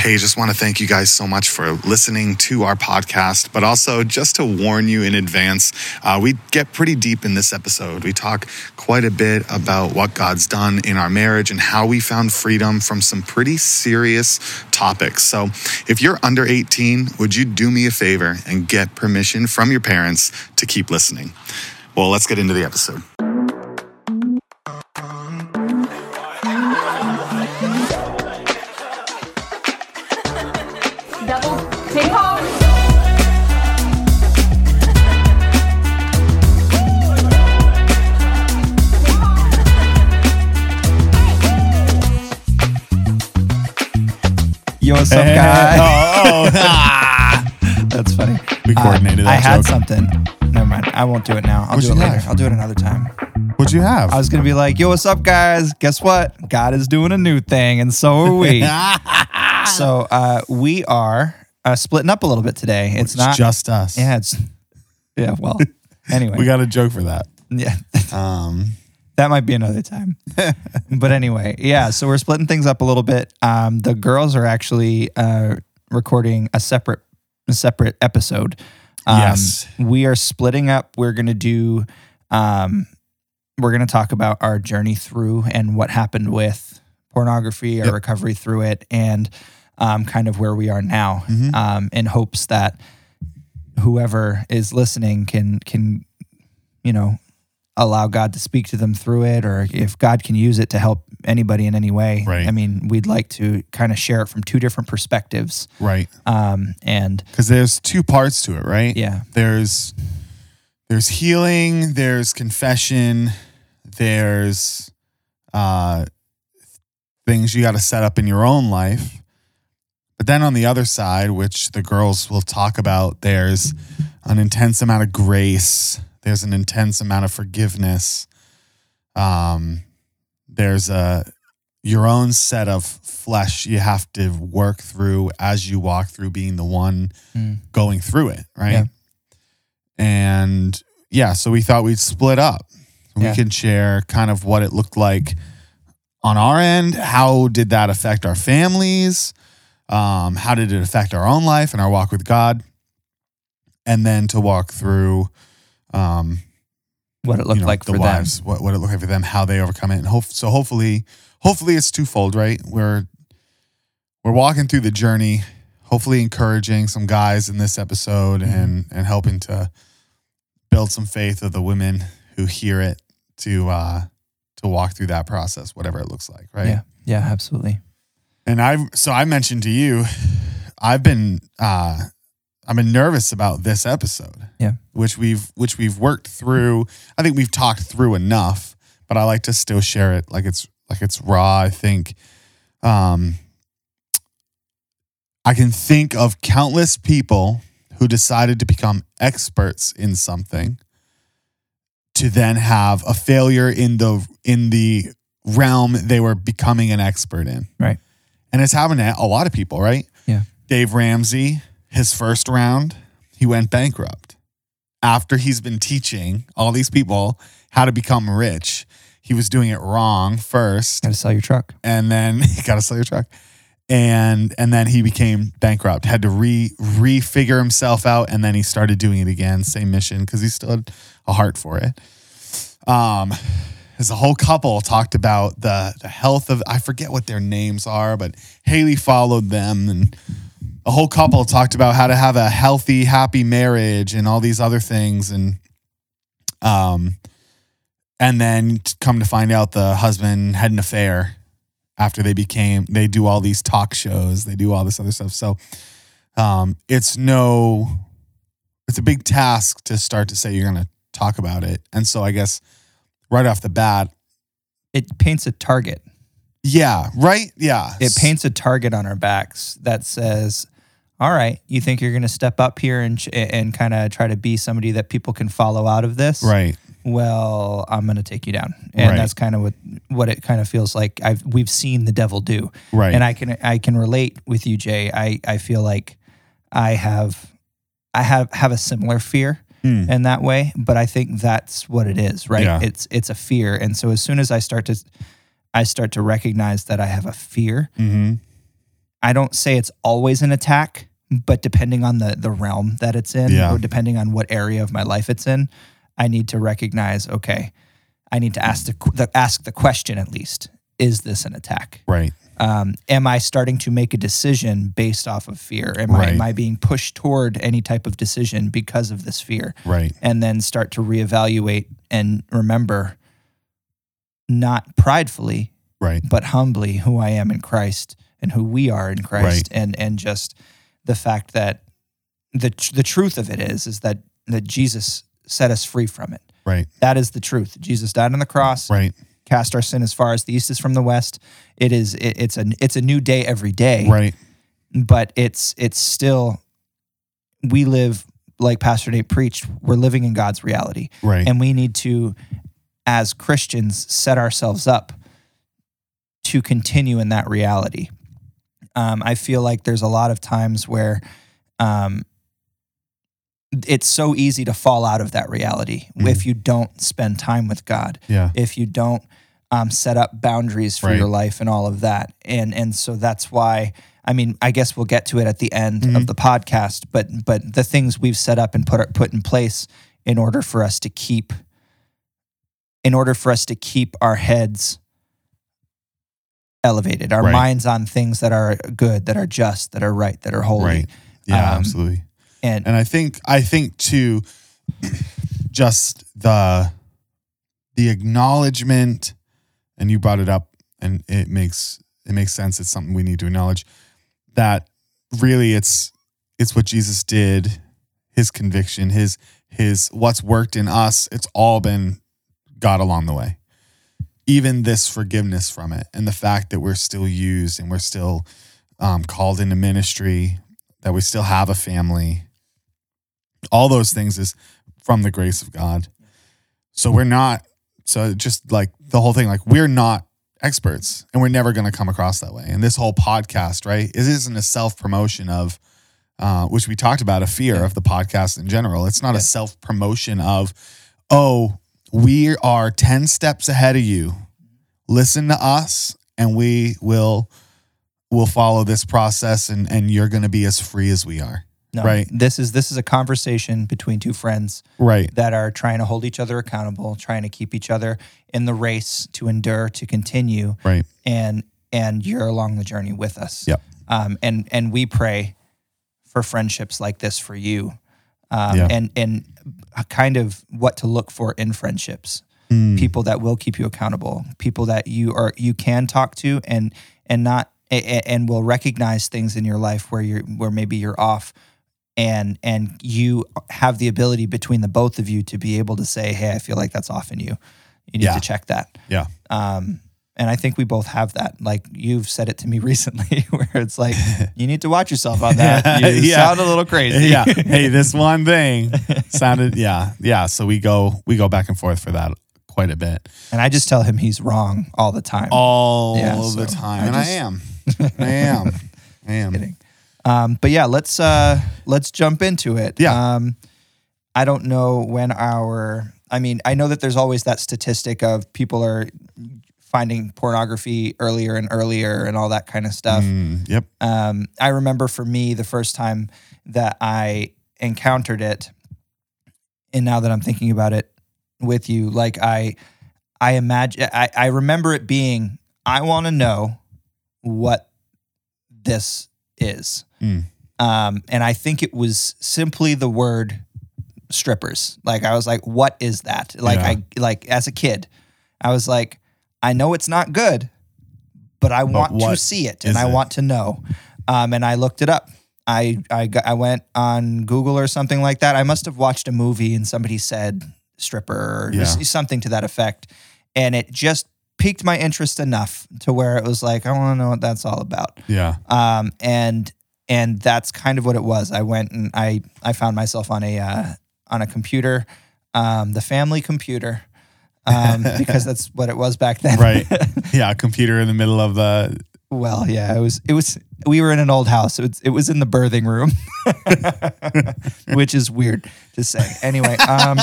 Hey, just want to thank you guys so much for listening to our podcast, but also just to warn you in advance, uh, we get pretty deep in this episode. We talk quite a bit about what God's done in our marriage and how we found freedom from some pretty serious topics. So if you're under 18, would you do me a favor and get permission from your parents to keep listening? Well, let's get into the episode. What's up, Hey, guy? oh, oh. That's funny. We coordinated Uh, I that had joke. something. Never mind. I won't do it now. I'll What'd do it you later. have? I'll do it another time. What'd you have? I was gonna be like, "Yo, what's up, guys? Guess what? God is doing a new thing, and so are we." so uh, we are uh, splitting up a little bit today. It's not. just us. yeah. It's. Yeah. Well. Anyway. We got a joke for that. yeah. Um, That might be another time. but anyway, yeah. So we're splitting things up a little bit. Um, the girls are actually uh, recording a separate a separate episode. Um, Yes. we are splitting up. We're gonna do. Um, we're gonna talk about our journey through and what happened with pornography, our Yep. recovery through it, and um, kind of where we are now. Mhm. Um, in hopes that whoever is listening can can you know allow God to speak to them through it, or if God can use it to help anybody in any way. Right. I mean, we'd like to kind of share it from two different perspectives. right. Um, and Because there's two parts to it, right? yeah, There's there's healing, there's confession, there's uh things you got to set up in your own life. But then on the other side, which the girls will talk about, there's an intense amount of grace. There's an intense amount of forgiveness. Um, there's a your own set of flesh you have to work through as you walk through being the one Mm. going through it, right? Yeah. And yeah, so we thought we'd split up. We Yeah. can share kind of what it looked like on our end. How did that affect our families? Um, how did it affect our own life and our walk with God? And then to walk through, um, what it looked you know, like the for wives, what, what it looked like for them, how they overcome it, and hope. So hopefully, hopefully it's twofold, right? We're we're walking through the journey, hopefully encouraging some guys in this episode Mhm. and and helping to build some faith of the women who hear it to uh to walk through that process, whatever it looks like, right? Yeah, yeah, absolutely. And I so I mentioned to you, I've been uh I've been nervous about this episode. Yeah. Which we've which we've worked through. I think we've talked through enough, but I like to still share it like it's like it's raw. I think um I can think of countless people who decided to become experts in something to then have a failure in the in the realm they were becoming an expert in. Right. And it's happened to a lot of people, right? Yeah. Dave Ramsey, his first round, he went bankrupt. After he's been teaching all these people how to become rich, he was doing it wrong first Got to sell your truck. and then he got to sell your truck. And and then he became bankrupt, had to re refigure himself out, and then he started doing it again, same mission, because he still had a heart for it. Um, as a whole couple talked about the the health of I forget what their names are, but Haley followed them, and a whole couple talked about how to have a healthy, happy marriage and all these other things, and um, and then come to find out the husband had an affair after they became they do all these talk shows they do all this other stuff. So um it's no it's a big task to start to say you're going to talk about it. And so i guess right off the bat It paints a target. yeah right? Yeah. It paints a target on our backs that says, "All right, you think you're going to step up here and and kind of try to be somebody that people can follow out of this? right Well, I'm going to take you down." And Right. that's kind of what what it kind of feels like. I've we've seen the devil do. right and I can I can relate with you, Jay. I I feel like I have I have have a similar fear Hmm. in that way, but I think that's what it is, right? Yeah. It's it's a fear, and so as soon as I start to I start to recognize that I have a fear, mm-hmm. I don't say it's always an attack, but depending on the the realm that it's in, Yeah. or depending on what area of my life it's in, I need to recognize. Okay, I need to ask the, the ask the question at least: Is this an attack? Right. um, am I starting to make a decision based off of fear? Am, I, am I being pushed toward any type of decision because of this fear? Right. And then start to reevaluate and remember, not pridefully, Right. but humbly, who I am in Christ and who we are in Christ, and and just the fact that the the truth of it is is that that Jesus set us free from it. Right. That is the truth. Jesus died on the cross Right. cast our sin as far as the east is from the west. It is it, it's a it's a new day every day, Right. but it's it's still we live like Pastor Nate preached. We're living in God's reality, Right. and we need to, as Christians, set ourselves up to continue in that reality. Um, I feel like there's a lot of times where um, it's so easy to fall out of that reality Mhm. if you don't spend time with God yeah. if you don't um, set up boundaries for Right. your life and all of that. And and so that's why I mean I guess we'll get to it at the end Mhm. of the podcast. But but the things we've set up and put put in place in order for us to keep in order for us to keep our heads elevated, our Right. minds on things that are good, that are just, that are right, that are holy. Right. Yeah. Um, absolutely. And And I think I think too, just the the acknowledgement, and you brought it up, and it makes it makes sense. It's something we need to acknowledge that really it's it's what Jesus did, his conviction, his his what's worked in us. It's all been God along the way. Even this forgiveness from it, and the fact that we're still used and we're still um, called into ministry, that we still have a family, all those things is from the grace of God. So we're not, so just like the whole thing, like we're not experts and we're never going to come across that way. And this whole podcast, right, it isn't a self promotion of, uh, which we talked about, a fear Yeah. of the podcast in general. It's not Yeah. a self promotion of, oh, we are 10 steps ahead of you. Listen to us and we will will follow this process and and you're going to be as free as we are. no, right. this is this is a conversation between two friends Right. that are trying to hold each other accountable, trying to keep each other in the race to endure, to continue, Right. and and you're along the journey with us. Yep. Um, and and we pray for friendships like this for you, um, Yeah. and and a kind of what to look for in friendships. Mm. People that will keep you accountable, people that you are you can talk to, and and not a- a- and will recognize things in your life where you're where maybe you're off and and you have the ability between the both of you to be able to say hey i feel like that's off in you you need Yeah. to check that Yeah. um and i think we both have that like you've said it to me recently where it's like you need to watch yourself on that you Yeah. sound a little crazy yeah. Hey, this one thing sounded yeah, yeah. So we go we go back and forth for that quite a bit. and i just tell him he's wrong all the time All Yeah, the so time. I and just- I am. I am. I am. kidding. Um, but yeah, let's uh, let's jump into it. Yeah. Um, I don't know when our. I mean, I know that there's always that statistic of people are finding pornography earlier and earlier and all that kind of stuff. Mm, yep. Um, I remember for me the first time that I encountered it, and now that I'm thinking about it with you, like I, I imagine, I, I remember it being, I want to know what this is, Mm. um, and I think it was simply the word strippers. Like I was like, what is that? Like Yeah. I like as a kid, I was like, I know it's not good, but I want to see it and I it? want to know. Um, and I looked it up. I I got, I went on Google or something like that. I must have watched a movie and somebody said stripper or Yeah. something to that effect, and it just piqued my interest enough to where it was like I want to know what that's all about. Yeah. Um, and and that's kind of what it was. I went and I I found myself on a uh, on a computer, um, the family computer, um, because that's what it was back then. Right. Yeah. A computer in the middle of the well, yeah, it was. It was. We were in an old house. It was, it was in the birthing room, which is weird to say. Anyway, um,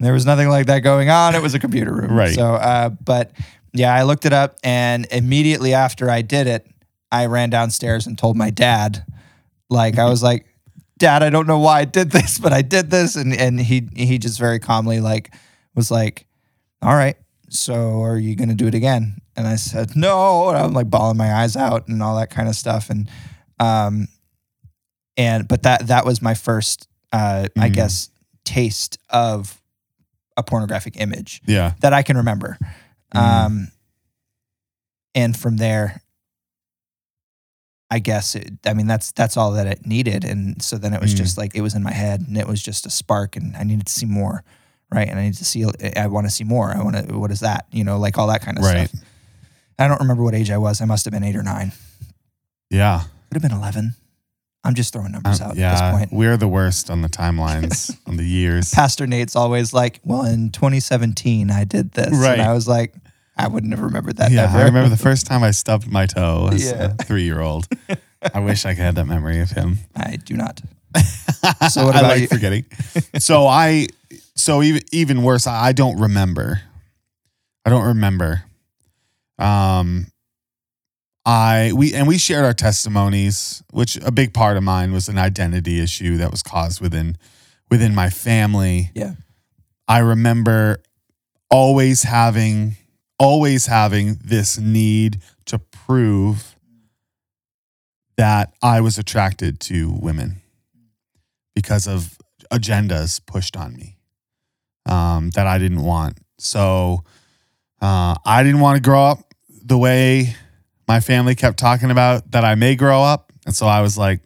there was nothing like that going on. It was a computer room, Right. So, uh, but yeah, I looked it up, and immediately after I did it, I ran downstairs and told my dad, like I was like, Dad, I don't know why I did this, but I did this, and and he he just very calmly like was like, All right, so are you gonna do it again? And I said no, and I'm like bawling my eyes out and all that kind of stuff, and um, and but that that was my first, uh, I Mm. guess, taste of a pornographic image Yeah. that I can remember. Mhm. Um, and from there, I guess it, I mean that's that's all that it needed, and so then it was Mm. just like it was in my head, and it was just a spark, and I needed to see more, right? And I need to see, I want to see more. I want to, what is that? You know, like all that kind of Right. stuff. I don't remember what age I was. I must have been eight or nine. Yeah. Could have been eleven. I'm just throwing numbers Um, out yeah. at this point. We're the worst on the timelines, on the years. Pastor Nate's always like, "Well, in 2017, I did this," Right. and I was like, "I wouldn't have remembered that." Yeah, ever. I remember the first time I stubbed my toe as Yeah. a three year old. I wish I could have that memory of him. I do not. So what I like you? forgetting. so I, so even even worse, I don't remember. I don't remember. Um, I we and we shared our testimonies, which a big part of mine was an identity issue that was caused within within my family. Yeah. I remember always having always having this need to prove that I was attracted to women because of agendas pushed on me um, that I didn't want. So uh, I didn't want to grow up the way my family kept talking about that I may grow up. And so I was like,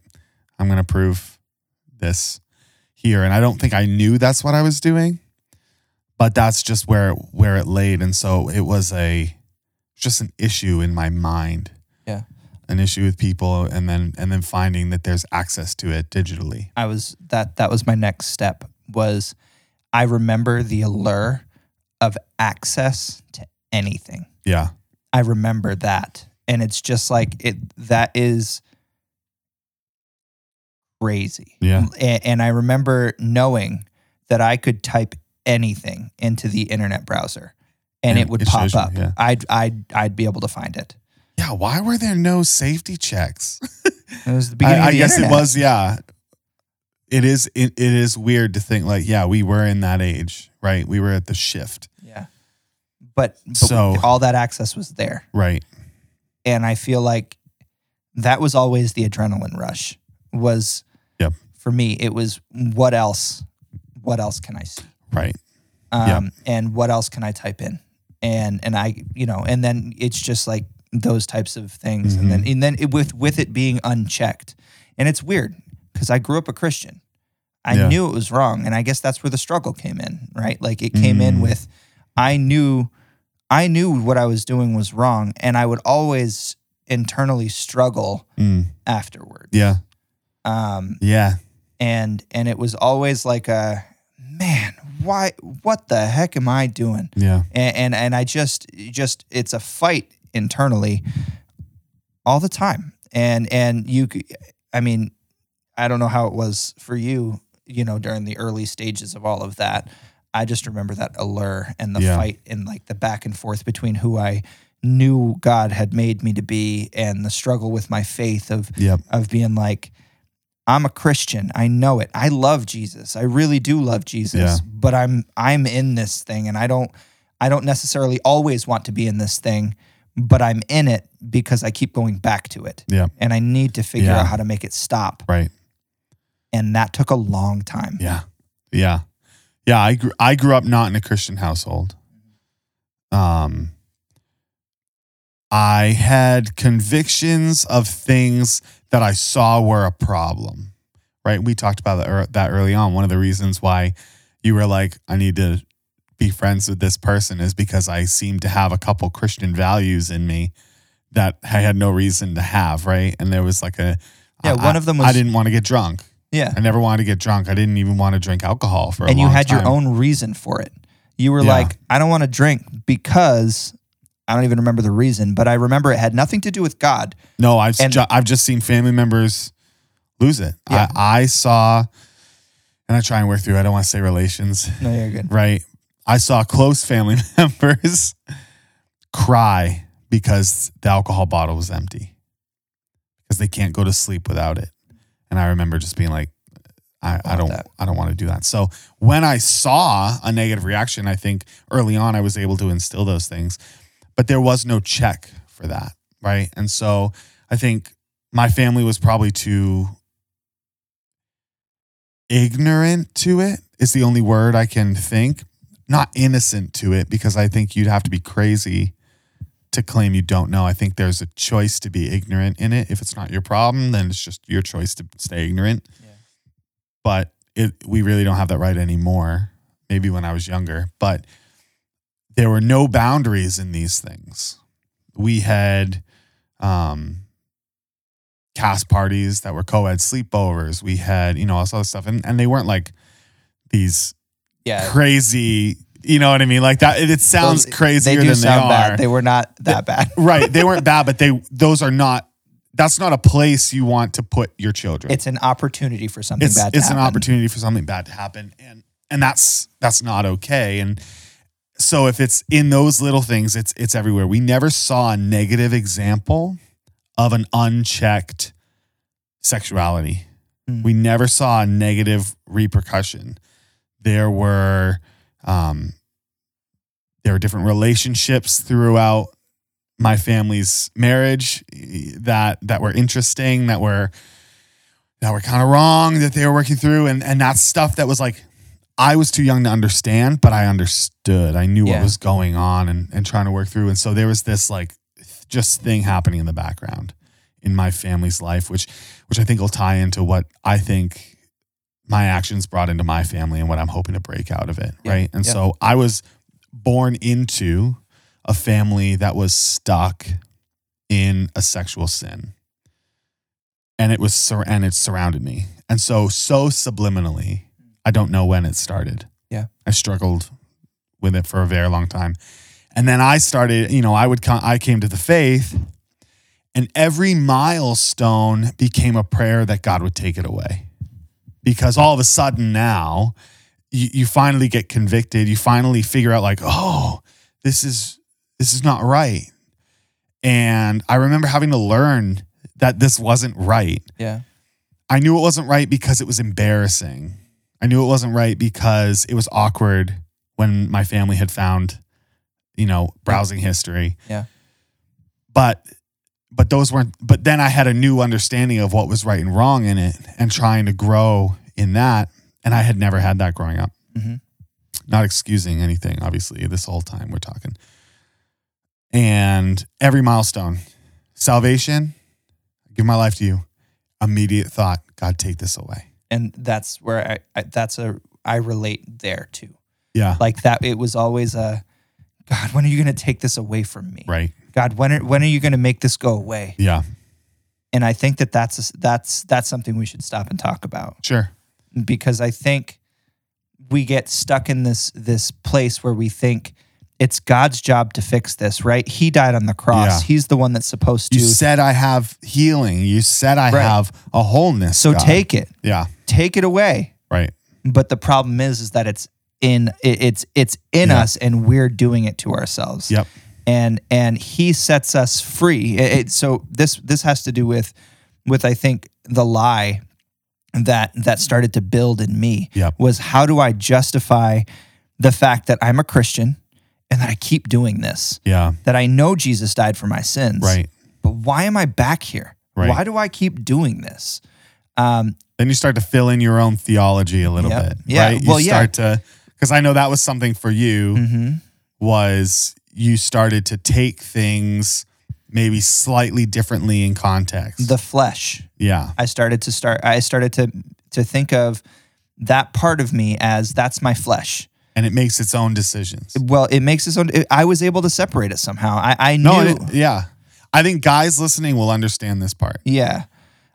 I'm going to prove this here. And I don't think I knew that's what I was doing, but that's just where where it laid. And so it was a just an issue in my mind. Yeah. An issue with people and then and then finding that there's access to it digitally. I was that that was my next step was I remember the allure of access to anything. Yeah. I remember that. And it's just like it that is crazy. Yeah. A- And, I remember knowing that I could type anything into the internet browser and, And it would pop up. yeah. I'd I'd I'd be able to find it. Yeah. Why were there no safety checks? It was the beginning I the guess internet. it was. Yeah. It is. It, it is weird to think like, yeah, we were in that age, right? We were at the shift, Yeah. But, but So- all that access was there. right? and I feel like that was always the adrenaline rush. Was Yep. for me, it was what else? What else can I see? Right. Um, Yep. And what else can I type in? And and I, you know, and then it's just like those types of things, and then Mm-hmm. and then it, with with it being unchecked, and it's weird because I grew up a Christian. I Yeah. knew it was wrong, and I guess that's where the struggle came in, right? Like it came in Mm. with, I knew, I knew what I was doing was wrong, and I would always internally struggle Mm. afterwards. Yeah. Um, Yeah. and and it was always like a man, why? What the heck am I doing? Yeah. And and, and I just just it's a fight internally all the time. And and you, I mean, I don't know how it was for you, you know, during the early stages of all of that. I just remember that allure and the Yeah. fight and like the back and forth between who I knew God had made me to be and the struggle with my faith of Yep. of being like I'm a Christian. I know it. I love Jesus. I really do love Jesus. Yeah. But I'm I'm in this thing and I don't I don't necessarily always want to be in this thing, but I'm in it because I keep going back to it. Yeah. And I need to figure Yeah. out how to make it stop. Right. And that took a long time. Yeah. Yeah. Yeah. I grew, I grew up not in a Christian household. Um, I had convictions of things that I saw were a problem. Right. We talked about that, early on. One of the reasons why you were like, I need to be friends with this person is because I seem to have a couple Christian values in me that I had no reason to have. Right. And there was like a, Yeah, I- one of them was I didn't want to get drunk. Yeah. I never wanted to get drunk. I didn't even want to drink alcohol for a while. And you had your own reason for it. You were Yeah. like, I don't want to drink because I don't even remember the reason, but I remember it had nothing to do with God. No, I've And- ju- I've just seen family members lose it. Yeah. I, I saw, and I try and work through. I don't want to say relations, No, you're good. right? I saw close family members cry because the alcohol bottle was empty. because they can't go to sleep without it. And I remember just being like, I, I don't that. I don't want to do that. So when I saw a negative reaction, I think early on I was able to instill those things, but there was no check for that, right? And so I think my family was probably too ignorant to it is the only word I can think. Not innocent to it because I think you'd have to be crazy to claim you don't know. I think there's a choice to be ignorant in it. If it's not your problem, then it's just your choice to stay ignorant. Yeah. But it, we really don't have that right anymore. Maybe when I was younger, but there were no boundaries in these things. We had um, cast parties that were co-ed sleepovers. We had, you know, all this other stuff. And, and they weren't like these Yeah. crazy, you know what I mean? Like that, it, it sounds Those- crazier They do than sound they are. bad. They were not that bad. right. They weren't bad, but they, those are not, that's not a place you want to put your children. It's an opportunity for something it's, bad to it's an happen. opportunity for something bad to happen. And, and that's, that's not okay. And so if it's in those little things, it's, it's everywhere. We never saw a negative example of an unchecked sexuality. Mm. We never saw a negative repercussion. There were um, there were different relationships throughout my family's marriage that that were interesting, that were that were kind of wrong, that they were working through, and and that's stuff that was like I was too young to understand, but I understood. I knew Yeah. what was going on and and trying to work through, and so there was this like just thing happening in the background in my family's life, which which I think will tie into what I think my actions brought into my family and what I'm hoping to break out of it. Yeah, Right. And yeah. so I was born into a family that was stuck in a sexual sin. And it was sur- and it surrounded me. And so so subliminally, I don't know when it started. Yeah. I struggled with it for a very long time. And then I started, you know, I would come, I came to the faith and every milestone became a prayer that God would take it away. Because all of a sudden now you, you finally get convicted, you finally figure out like, oh, this is this is not right. And I remember having to learn that this wasn't right. Yeah. I knew it wasn't right because it was embarrassing. I knew it wasn't right because it was awkward when my family had found, you know, browsing history. Yeah. But but those weren't but then I had a new understanding of what was right and wrong in it and trying to grow in that. And I had never had that growing up. Mhm. Not excusing anything, obviously, this whole time we're talking. And every milestone, salvation, give my life to you. Immediate thought, God, take this away. And that's where I, I that's a I relate there too. Yeah. Like that it was always a God, when are you going to take this away from me? Right. God, when are, when are you going to make this go away? Yeah. And I think that that's a, that's that's something we should stop and talk about. Sure. because I think we get stuck in this this place where we think it's God's job to fix this, right? He died on the cross. Yeah. He's the one that's supposed to. You said I have healing. You said I Right. have a wholeness. so God. take it. Yeah. Take it away. Right. But the problem is is that it's in it's it's in Yeah. us and we're doing it to ourselves. Yep. And and he sets us free. It- it- so this this has to do with with I think the lie that that started to build in me Yep. was how do I justify the fact that I'm a Christian and that I keep doing this, Yeah. that I know Jesus died for my sins, Right. But why am I back here? Right. Why do I keep doing this? Um, Then you start to fill in your own theology a little Yep. bit. Yeah. Right. You Well, yeah. start to because I know that was something for you mhm. was you started to take things maybe slightly differently in context. The flesh. yeah. I started to start. I started to to think of that part of me as that's my flesh. And it makes its own decisions. Well, it makes its own. I was able to separate it somehow. I, I knew. No, it, yeah. I think guys listening will understand this part. yeah.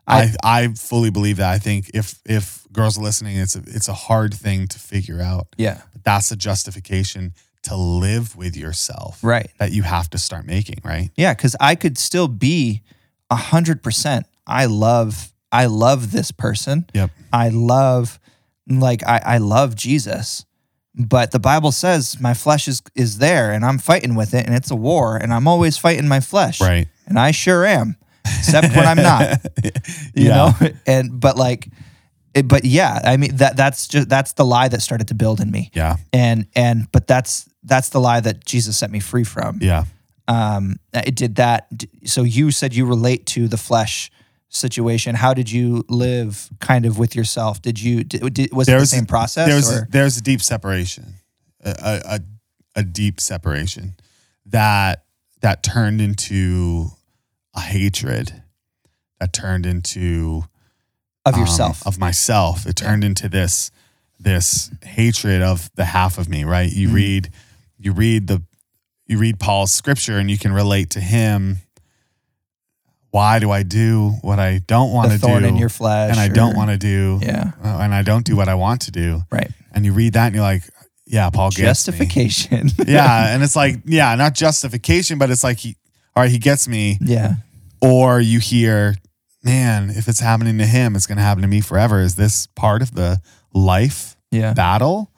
I, I fully believe that. I think if if girls are listening, it's a it's a hard thing to figure out. Yeah. But that's a justification to live with yourself Right. that you have to start making, right? Yeah, because I could still be a hundred percent. I love I love this person. Yep. I love like I, I love Jesus. But the Bible says my flesh is is there and I'm fighting with it and it's a war and I'm always fighting my flesh. Right. And I sure am. except when I'm not. You Yeah. know, and but like, it, but yeah, I mean that that's just that's the lie that started to build in me, Yeah. and and but that's that's the lie that Jesus set me free from. Yeah. Um, it did that. So you said you relate to the flesh situation. How did you live kind of with yourself? Did you did, was it the same process? There's or? a, there's a deep separation, a, a, a, deep separation that that turned into a hatred, that turned into of um, yourself. of myself. It turned into this this hatred of the half of me. Right? You Mhm. read you read the you read Paul's scripture and you can relate to him. Why do I do what I don't want to do, in your flesh, and I don't want to do, Yeah, uh, and I don't do what I want to do? right. and you read that and you're like, yeah, Paul gets me. Justification. yeah, and it's like, yeah, not justification, but it's like he, all right, he gets me. yeah. Or you hear, man, if it's happening to him, it's going to happen to me forever. Is this part of the life Yeah. battle?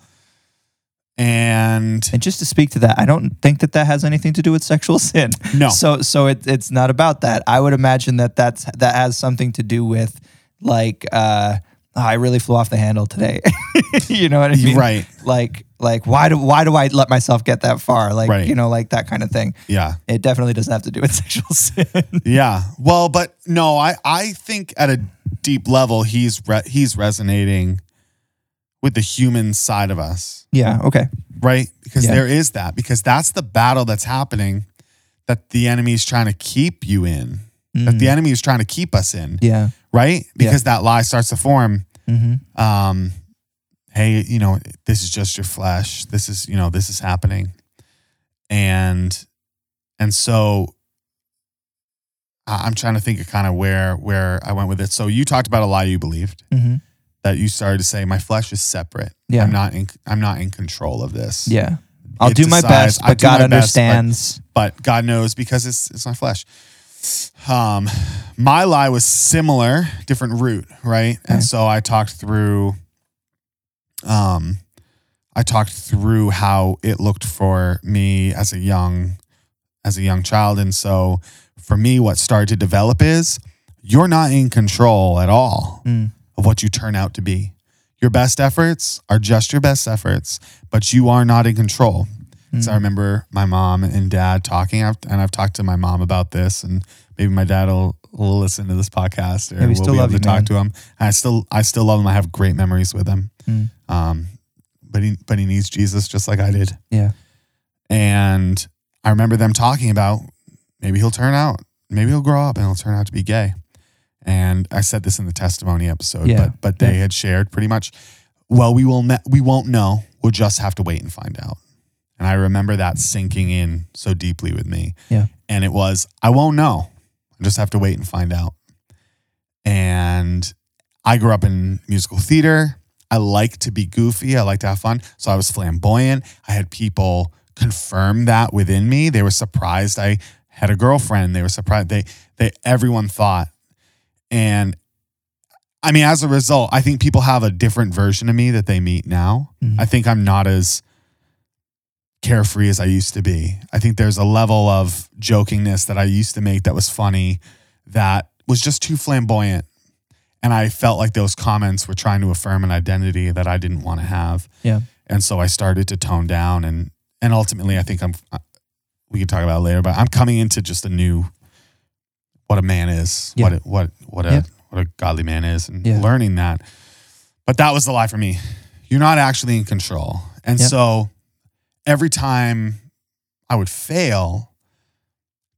And And just to speak to that, I don't think that that has anything to do with sexual sin. no, So so it, it's not about that. I would imagine that that's that has something to do with like uh "Oh, I really flew off the handle today. you know what I mean? right, Like like why do why do I let myself get that far? Like Right. you know like that kind of thing. yeah, It definitely doesn't have to do with sexual sin. yeah. Well, but no, I I think at a deep level, he's re- he's resonating with the human side of us. yeah. Okay. right? Because Yeah. there is that, because that's the battle that's happening that the enemy is trying to keep you in, that the Mm. enemy is trying to keep us in, yeah. right? Because that lie starts to form. hmm Um, hey, you know, this is just your flesh. This is, you know, this is happening. And and so I'm trying to think of kind of where where I went with it. So you talked about a lie you believed hmm that you started to say my flesh is separate. Yeah. I'm not in I'm not in control of this. Yeah. I'll do my decides- best, I but do God my best, but- understands. but God knows because it's it's my flesh. Um, my lie was similar, different route, right? Okay. And so I talked through, um, I talked through how it looked for me as a young, as a young child, and so for me, what started to develop is you're not in control at all Mm. Of what you turn out to be. Your best efforts are just your best efforts, but you are not in control. So I Mm. remember my mom and dad talking, and I've talked to my mom about this, and maybe my dad will, will listen to this podcast, or Yeah, we we'll still be love able to you, talk man. to him. And I still, I still love him. I have great memories with him. Mm. Um, but he, but he needs Jesus just like I did. Yeah. And I remember them talking about maybe he'll turn out, maybe he'll grow up and he'll turn out to be gay. And I said this in the testimony episode, Yeah. but but they Yeah. had shared pretty much. Well, we will ne- we won't know. We'll just have to wait and find out. And I remember that sinking in so deeply with me. Yeah. And it was I won't know. I just have to wait and find out. And I grew up in musical theater. I like to be goofy. I like to have fun. So I was flamboyant. I had people confirm that within me. They were surprised I had a girlfriend. They were surprised. They they everyone thought. And I mean, as a result, I think people have a different version of me that they meet now. Mhm. I think I'm not as carefree as I used to be. I think there's a level of jokingness that I used to make that was funny that was just too flamboyant. And I felt like those comments were trying to affirm an identity that I didn't want to have. Yeah. And so I started to tone down and and ultimately I think I'm we can talk about it later, but I'm coming into just a new what a man is, Yeah. what it, what what a Yeah. what a godly man is and Yeah. learning that. But that was the lie for me. You're not actually in control. And Yeah. so every time I would fail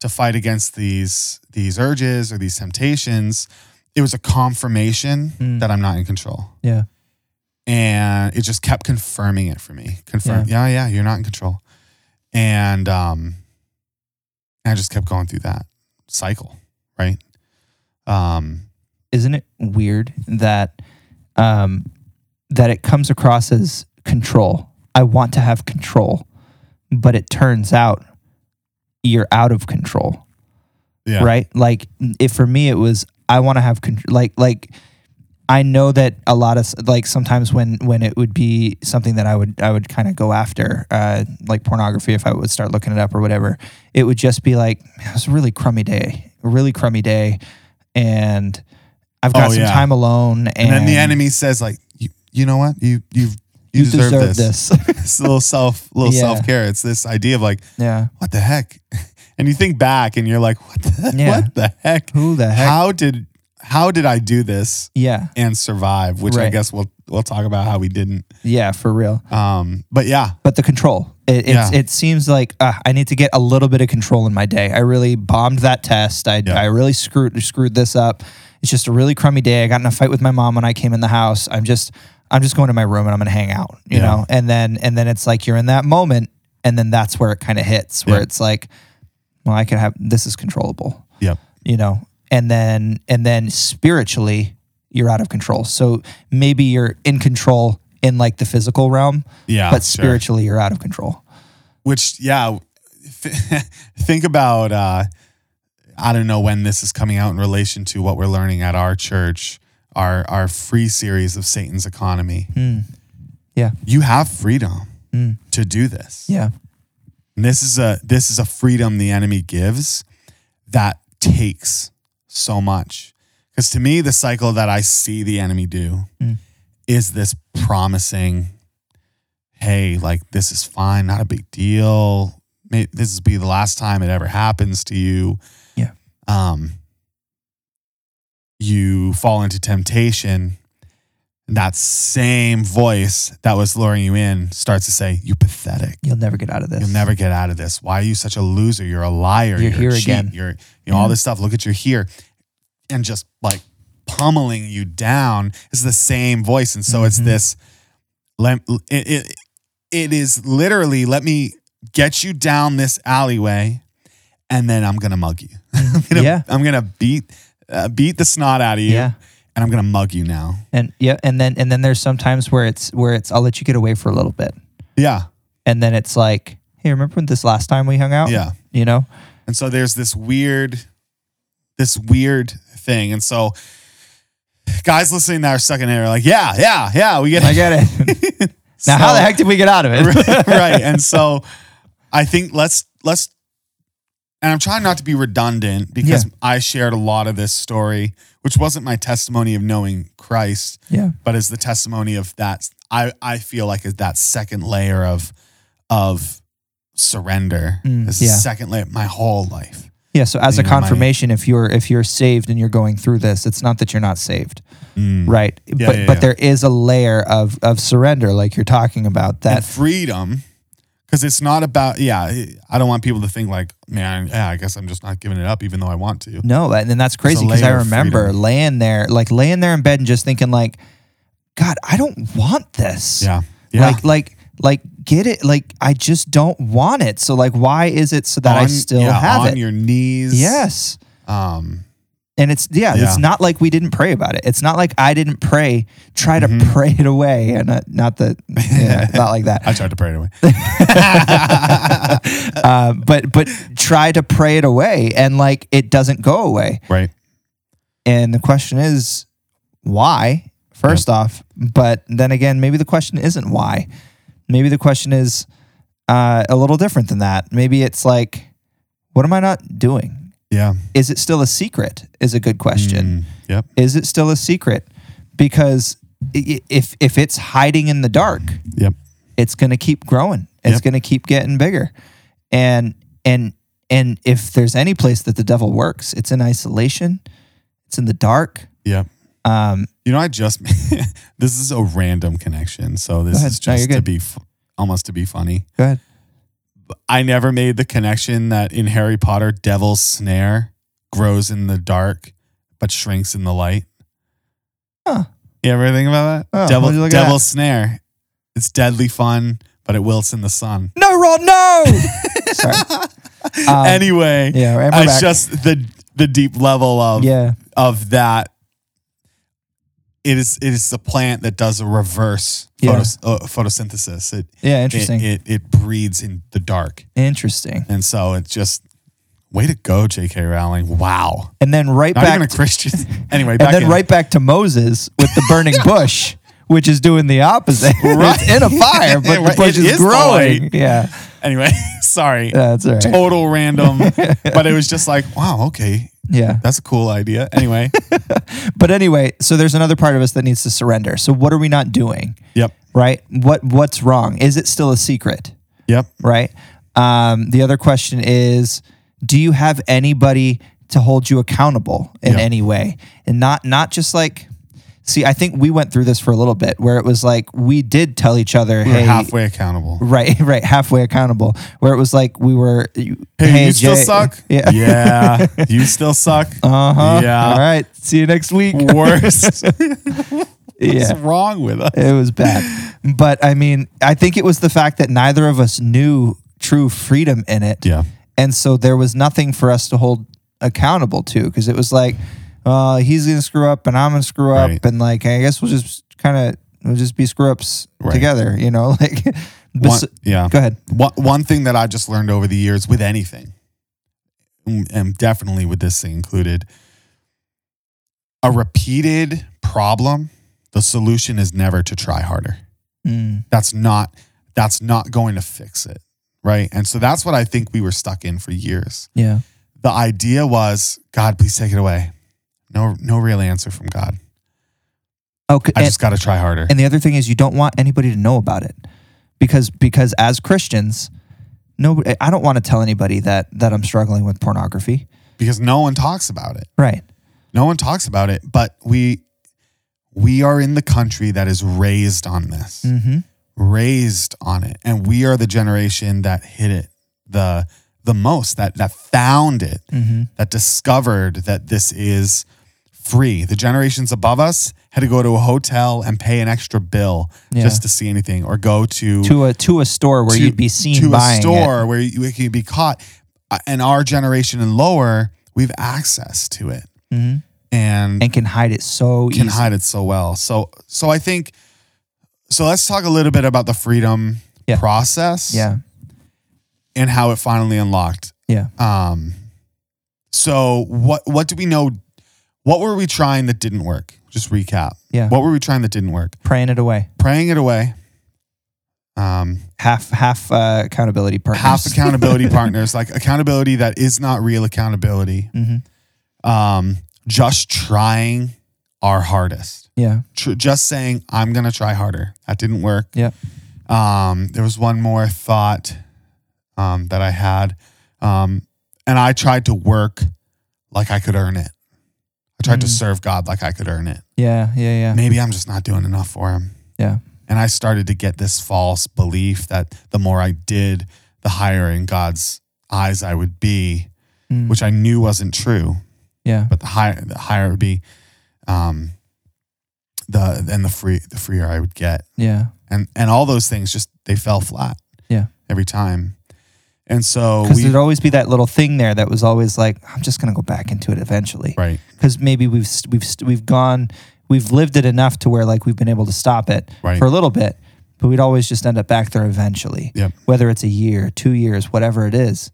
to fight against these these urges or these temptations, it was a confirmation Mm. that I'm not in control. Yeah. And it just kept confirming it for me. Confirm, yeah, yeah, you're not in control. And um I just kept going through that cycle, right? Um isn't it weird that um that it comes across as control i want to have control but it turns out you're out of control yeah. right like if for me it was i want to have control like like i know that a lot of like sometimes when when it would be something that i would i would kind of go after uh like pornography if i would start looking it up or whatever it would just be like it was a really crummy day a really crummy day, and I've got Oh, some yeah. time alone, and, And then the enemy says, like, you, you know what? You you you, deserve, this. this. it's a little self little Yeah. self care. It's this idea of like, yeah, what the heck? And you think back and you're like, what the Yeah. what the heck? who the heck? How did how did I do this yeah, and survive? Which I Right. guess we'll we'll talk about how we didn't. yeah, for real. Um, but yeah, but the control it, it's, Yeah. it seems like uh, i need to get a little bit of control in my day. I really bombed that test. I, Yeah. I really screwed screwed this up. It's just a really crummy day. I got in a fight with my mom when i came in the house. I'm just i'm just going to my room and i'm going to hang out you Yeah. know? And then and then it's like you're in that moment and then that's where it kind of hits where Yeah. it's like well i can have this is controllable. Yep, you know? And then and then spiritually you're out of control. So maybe you're in control in like the physical realm yeah. but sure. spiritually you're out of control which yeah think about uh i don't know when this is coming out in relation to what we're learning at our church our our free series of satan's economy Mm. Yeah. you have freedom Mm. to do this Yeah. and this is a this is a freedom the enemy gives that takes so much because to me the cycle that i see the enemy do Mm. Is this promising hey like this is fine not a big deal May this will be the last time it ever happens to you Yeah. um you fall into temptation and that same voice that was luring you in starts to say you pathetic You'll never get out of this. You'll never get out of this. Why are you such a loser? You're a liar. You're a here cheat, again. You're, you know, all this stuff. Look at you're here, and just like pummeling you down is the same voice. And so it's Mhm. this. Let it, it it is literally let me get you down this alleyway, and then I'm gonna mug you. I'm gonna, Yeah. I'm gonna beat uh, beat the snot out of you, Yeah. and I'm gonna mug you now. And yeah, and then and then there's sometimes where it's where it's I'll let you get away for a little bit. Yeah, And then it's like, hey, remember when this last time we hung out? yeah. You know? And so there's this weird, this weird thing. And so guys listening that are stuck in there are like, yeah, yeah, yeah, we get it. I get it. So- now how the heck did we get out of it? right. And so I think let's let's and I'm trying not to be redundant because Yeah. I shared a lot of this story, which wasn't my testimony of knowing Christ, yeah. but is the testimony of that I, I feel like is that second layer of of surrender. Mm, is yeah. second layer my whole life. Yeah. So as You a know, my- confirmation, if you're if you're saved and you're going through this, it's not that you're not saved. Mm. Right. Yeah, but yeah, but yeah. there is a layer of of surrender, like you're talking about, and that freedom because it's not about yeah i don't want people to think like man yeah i guess i'm just not giving it up even though i want to No, and then that's crazy because I remember laying there, like laying there in bed and just thinking, like, God, I don't want this. yeah yeah Like, like, like, get it? Like, I just don't want it. So, like, why is it so that I still yeah, have on it? your knees yes. um And it's yeah, Yeah. it's not like we didn't pray about it. It's not like I didn't pray, try to Mhm. pray it away, and not, not that, yeah, not like that. i tried to pray it away uh, but but try to pray it away, and like it doesn't go away. right And the question is, why? First off, but then again, maybe the question isn't why. Maybe the question is uh, a little different than that. Maybe it's like, what am I not doing? yeah Is it still a secret? Is a good question. Mm, yep Is it still a secret? Because if if it's hiding in the dark, yep it's going to keep growing. It's Yep. going to keep getting bigger. And and and if there's any place that the devil works, it's in isolation. It's in the dark. yep Um, you know i just this is a random connection so this is No, you're just to good. be f- almost to be funny go ahead. i never made the connection that in harry potter devil's snare grows in the dark but shrinks in the light Huh. You ever think about that? Oh, Devil, you look at Devil's Snare. It's deadly fun, but it wilts in the sun. No, Rod, no. Sorry. Um, anyway, Yeah, we're it's back. just the the deep level of yeah, of that. It is it is the plant that does a reverse Yeah. photos, uh, photosynthesis. It, yeah. Interesting. it it breeds in the dark, interesting. and so it's just way to go, J.K. Rowling. Wow, And then right not back, even a to- Christian. anyway, and then in. right back to Moses with the burning bush, which is doing the opposite. Right. it's in a fire, but the bush It is is growing. light. Yeah, Anyway, sorry. that's all right. total random. but it was just like, wow, okay. Yeah. That's a cool idea. Anyway, But anyway, so there's another part of us that needs to surrender. So what are we not doing? yep, Right? What what's wrong? Is it still a secret? yep, Right? Um, the other question is, do you have anybody to hold you accountable in Yeah. any way? And not not just like see, I think we went through this for a little bit where it was like we did tell each other, we're hey, halfway accountable. right, right, halfway accountable. Where it was like we were, Hey, you still suck. Yeah. yeah, you still suck. Uh huh. Yeah. All right. See you next week. Worst. yeah. What's wrong with us? It was bad. But I mean, I think it was the fact that neither of us knew true freedom in it. Yeah, And so there was nothing for us to hold accountable to because it was like, uh, he's to screw up and I'm to screw up. Right. And like, I guess we'll just kind of, we'll just be screw ups Right. together, you know? Like, one, yeah. go ahead. One, one thing that I just learned over the years with anything, mm, and definitely with this thing included, a repeated problem, the solution is never to try harder. Mm, That's not that's not going to fix it, right? And so that's what I think we were stuck in for years. yeah. The idea was, God, please take it away. No, no real answer from God. Okay, I just got to try harder. and the other thing is you don't want anybody to know about it because, because as Christians, nobody, I don't want to tell anybody that, that I'm struggling with pornography. because no one talks about it. Right. No one talks about it, but we we are in the country that is raised on this. Mm-hmm. Raised on it. And we are the generation that hit it the the most, that that found it, Mm-hmm. that discovered that this is free. The generations above us had to go to a hotel and pay an extra bill Yeah. just to see anything or go to To a to a store where to- you'd be seen to a store where you, could be caught. Uh, And our generation and lower, we've access to it. it hmm And and can hide it so can easy. hide it so well. So so I think so let's talk a little bit about the freedom Yeah. process Yeah. and how it finally unlocked. Yeah. Um so what what do we know what were we trying that didn't work? Just recap. Yeah. What were we trying that didn't work? Praying it away. Praying it away. Um Half half uh, accountability partners. half accountability partners, like accountability that is not real accountability. hmm Um just trying our hardest. Yeah. tr- just saying I'm gonna try harder. That didn't work. Yeah. Um, there was one more thought um, that I had, um, and I tried to work like I could earn it. I tried to Mm. serve God like I could earn it. Yeah. Yeah. Yeah. Maybe I'm just not doing enough for Him. Yeah. And I started to get this false belief that the more I did, the higher in God's eyes I would be, Mm. which I knew wasn't true yeah. but the higher the higher it would be um the and the free the freer I would get Yeah. and and all those things just they fell flat Yeah. every time and so Because there'd always be that little thing there that was always like, I'm just gonna go back into it eventually. right Because maybe we've we've we've gone we've lived it enough to where like we've been able to stop it Right. for a little bit, but we'd always just end up back there eventually. Yep. Whether it's a year, two years, whatever it is,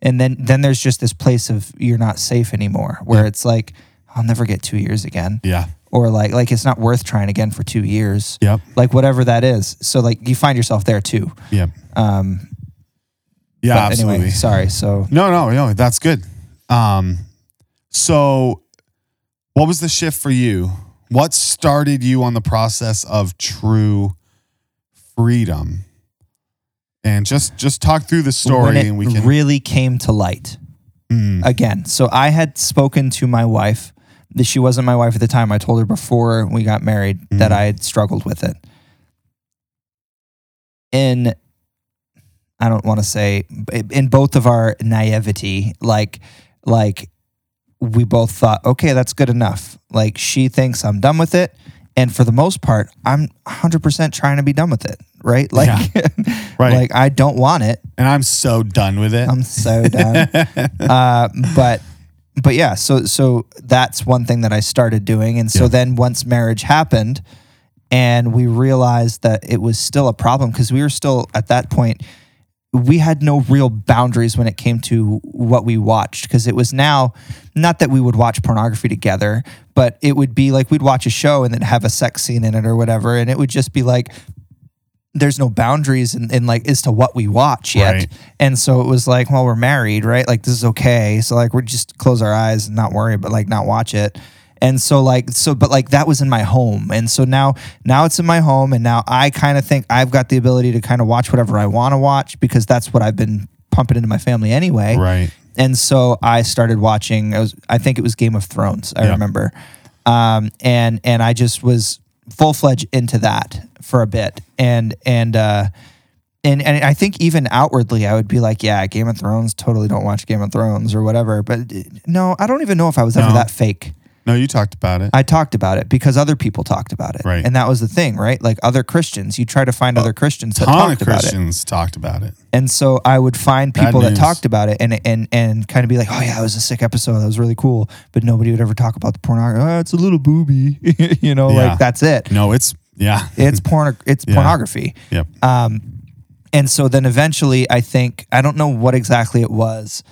and then then there's just this place of you're not safe anymore, where Yeah. it's like I'll never get two years again, yeah or like like it's not worth trying again for two years, yep like whatever that is. So like you find yourself there too. yeah. Um, yeah but absolutely Anyway, sorry. So no no no that's good um so what was the shift for you what started you on the process of true freedom and just just talk through the story and we can really came to light. Mm, again. So I had spoken to my wife. that She wasn't my wife at the time. I told her before we got married that Mhm. I had struggled with it. In, I don't want to say, in both of our naivety, like, like we both thought, okay, that's good enough. Like she thinks I'm done with it. And for the most part, I'm 100% trying to be done with it. Right. Like, Right. like I don't want it. and I'm so done with it. I'm so done uh, but but yeah, so so that's one thing that I started doing, and so Yeah. then once marriage happened, and we realized that it was still a problem because we were still at that point we had no real boundaries when it came to what we watched because it was now not that we would watch pornography together but it would be like we'd watch a show and then have a sex scene in it or whatever and it would just be like there's no boundaries in, in like as to what we watch yet. Right. And so it was like, well, we're married, right? Like this is okay. So like we just close our eyes and not worry, but like not watch it. And so like so but like that was in my home. And so now now it's in my home and now I kind of think I've got the ability to kind of watch whatever I want to watch because that's what I've been pumping into my family anyway. Right. And so I started watching. I, was, I think it was Game of Thrones. I Yeah. remember, um, and and I just was full fledged into that for a bit, and and uh, and and I think even outwardly, I would be like, yeah, Game of Thrones. Totally don't watch Game of Thrones or whatever. But uh, no, I don't even know if I was ever that fake. No, you talked about it. I talked about it because other people talked about it, Right. And that was the thing, right? Like other Christians, you try to find other Christians that ton of talked about it. Christians talked about it. And so I would find Bad people that news. talked about it and and and kind of be like, oh yeah, it was a sick episode. That was really cool. But nobody would ever talk about the pornography. Oh, it's a little booby, you know, Yeah. like that's it. No, it's yeah. It's porn. It's Yeah. pornography. Yep. Um, and so then eventually, I think I don't know what exactly it was,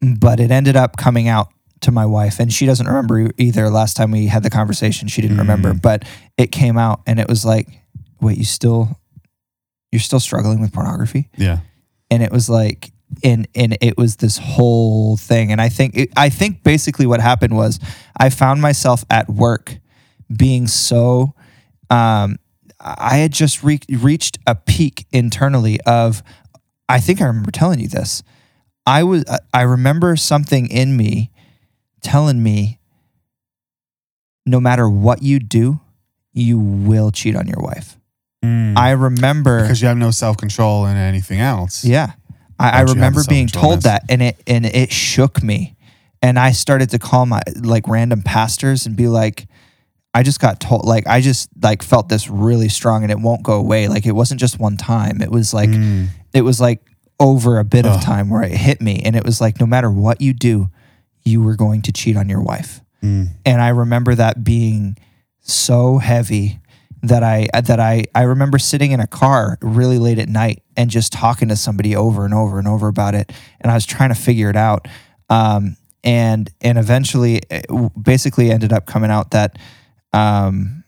but it ended up coming out to my wife, and she doesn't remember either. Last time we had the conversation, she didn't remember, Mm. but it came out, and it was like, wait, you still, you're still struggling with pornography? Yeah. and it was like and and it was this whole thing and i think it, i think basically what happened was i found myself at work being so um i had just re- reached a peak internally of i think i remember telling you this i was i remember something in me telling me no matter what you do you will cheat on your wife i remember because you have no self control and anything else. yeah. I, I Don't you have remember being told that and it and it shook me. And I started to call my like random pastors and be like, I just got told like I just like felt this really strong and it won't go away. Like it wasn't just one time. It was like Mm. it was like over a bit of time where it hit me. And it was like no matter what you do, you were going to cheat on your wife. Mm. And I remember that being so heavy that I that I I remember sitting in a car really late at night and just talking to somebody over and over and over about it, and I was trying to figure it out. Um, and and eventually, it basically, ended up coming out that um,